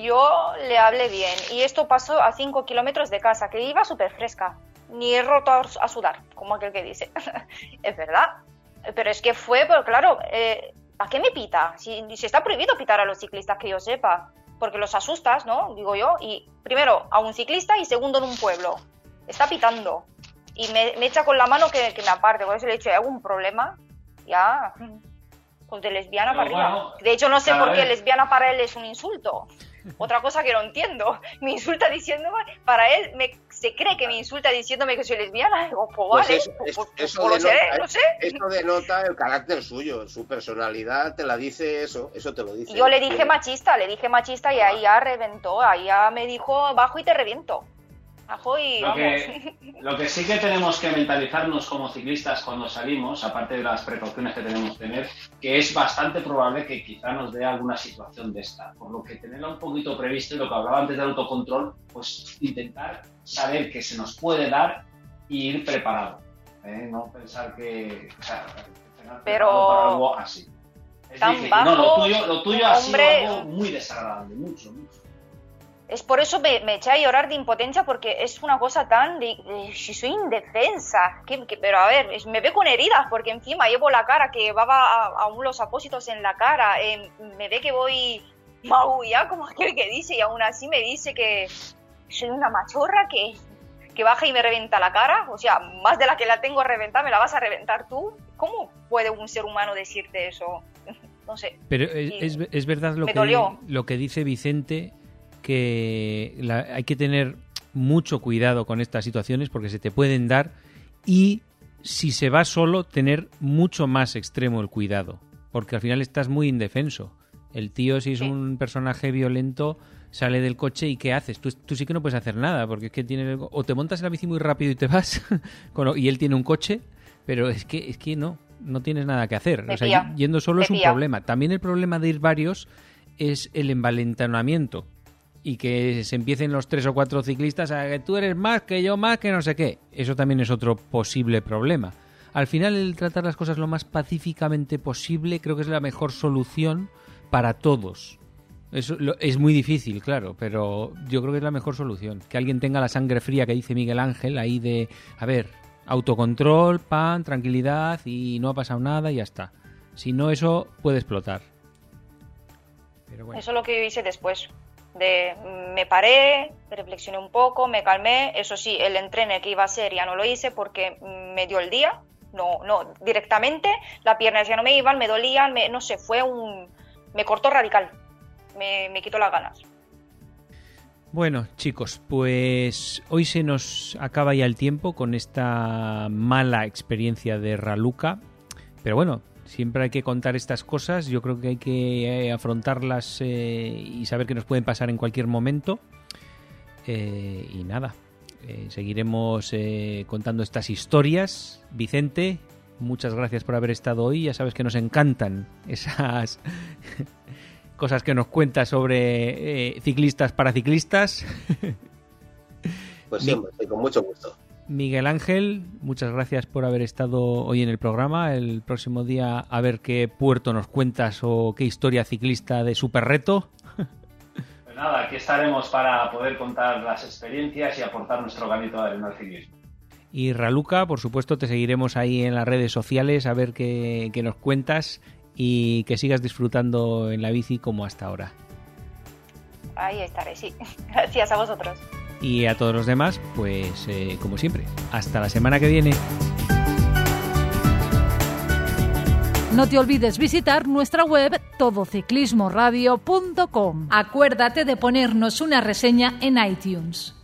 yo le hablé bien y esto pasó a 5 kilómetros de casa, que iba súper fresca. ni he roto a sudar, como aquel que dice. es verdad. Pero es que fue, pero claro, eh, ¿a qué me pita? Si, si está prohibido pitar a los ciclistas, que yo sepa porque los asustas, ¿no? Digo yo, y primero a un ciclista y segundo en un pueblo. Está pitando. Y me, echa con la mano que, me aparte, por eso le he dicho, ¿hay algún problema? Ya, pues de lesbiana para arriba. De hecho, no sé por qué lesbiana para él es un insulto. Otra cosa que no entiendo. Me insulta diciéndome, para él me, se cree que me insulta diciéndome que soy lesbiana. Digo, pues, pues vale, pues, pues, eso, denota, no sé. Eso denota el carácter suyo, su personalidad te la dice eso, eso te lo dice. Yo le dije machista, le dije machista y ahí ya reventó, ahí ya me dijo bajo y te reviento lo, que, lo que sí que tenemos que mentalizarnos como ciclistas cuando salimos, aparte de las precauciones que tenemos que tener, que es bastante probable que quizá nos dé alguna situación de esta. Por lo que tenerla un poquito previsto y lo que hablaba antes del autocontrol, pues intentar saber que se nos puede dar y ir preparado. ¿eh? No pensar que. O sea, Pero. algo así. Es tan bajo, no, lo tuyo, lo tuyo ha sido algo muy desagradable, mucho, mucho es por eso me, me, eché a llorar de impotencia porque es una cosa tan de, si soy indefensa que, pero a ver me ve con heridas porque encima llevo la cara que llevaba aún los apósitos en la cara eh, me ve que voy maulla como aquel que dice y aún así me dice que soy una machorra que, que baja y me revienta la cara. O sea más de la que la tengo reventada me la vas a reventar tú. ¿cómo puede un ser humano decirte eso? no sé. Pero es, es, verdad lo que, lo que dice Vicente que hay que tener mucho cuidado con estas situaciones porque se te pueden dar y si se va solo tener mucho más extremo el cuidado porque al final estás muy indefenso. El tío si es un personaje violento sale del coche y ¿qué haces? Tú, tú, sí que no puedes hacer nada porque es que tienes o te montas en la bici muy rápido y te vas y él tiene un coche pero es que es que no no tienes nada que hacer. o sea, yendo solo es un problema. También el problema de ir varios es el envalentonamiento y que se empiecen los tres o cuatro ciclistas a que tú eres más, que yo más, que no sé qué. Eso también es otro posible problema. Al final, el tratar las cosas lo más pacíficamente posible creo que es la mejor solución para todos. Eso es muy difícil, claro, pero yo creo que es la mejor solución. Que alguien tenga la sangre fría que dice Miguel Ángel ahí de, a ver, autocontrol, pan, tranquilidad y no ha pasado nada y ya está. Si no, eso puede explotar. Eso es lo que hice después de me paré, reflexioné un poco, me calmé, eso sí, el entreno que iba a hacer ya no lo hice porque me dio el día, no, no, directamente, las piernas ya no me iban, me dolían, me, no sé, fue un, me cortó radical, me, me quitó las ganas. Bueno, chicos, pues hoy se nos acaba ya el tiempo con esta mala experiencia de Raluca. Pero bueno, Siempre hay que contar estas cosas, yo creo que hay que eh, afrontarlas eh, y saber que nos pueden pasar en cualquier momento. Eh, y nada, seguiremos contando estas historias. Vicente, muchas gracias por haber estado hoy. Ya sabes que nos encantan esas cosas que nos cuentas sobre ciclistas para ciclistas. Pues siempre, con mucho gusto. Miguel Ángel, muchas gracias por haber estado hoy en el programa. El próximo día a ver qué puerto nos cuentas o qué historia ciclista de super reto. Pues nada, aquí estaremos para poder contar las experiencias y aportar nuestro granito de arena al ciclismo. Y Raluca, por supuesto, te seguiremos ahí en las redes sociales a ver qué, qué nos cuentas y que sigas disfrutando en la bici como hasta ahora. Ahí estaré, sí. Gracias a vosotros. Y a todos los demás, pues eh, como siempre, hasta la semana que viene. No te olvides visitar nuestra web todociclismoradio.com. Acuérdate de ponernos una reseña en iTunes.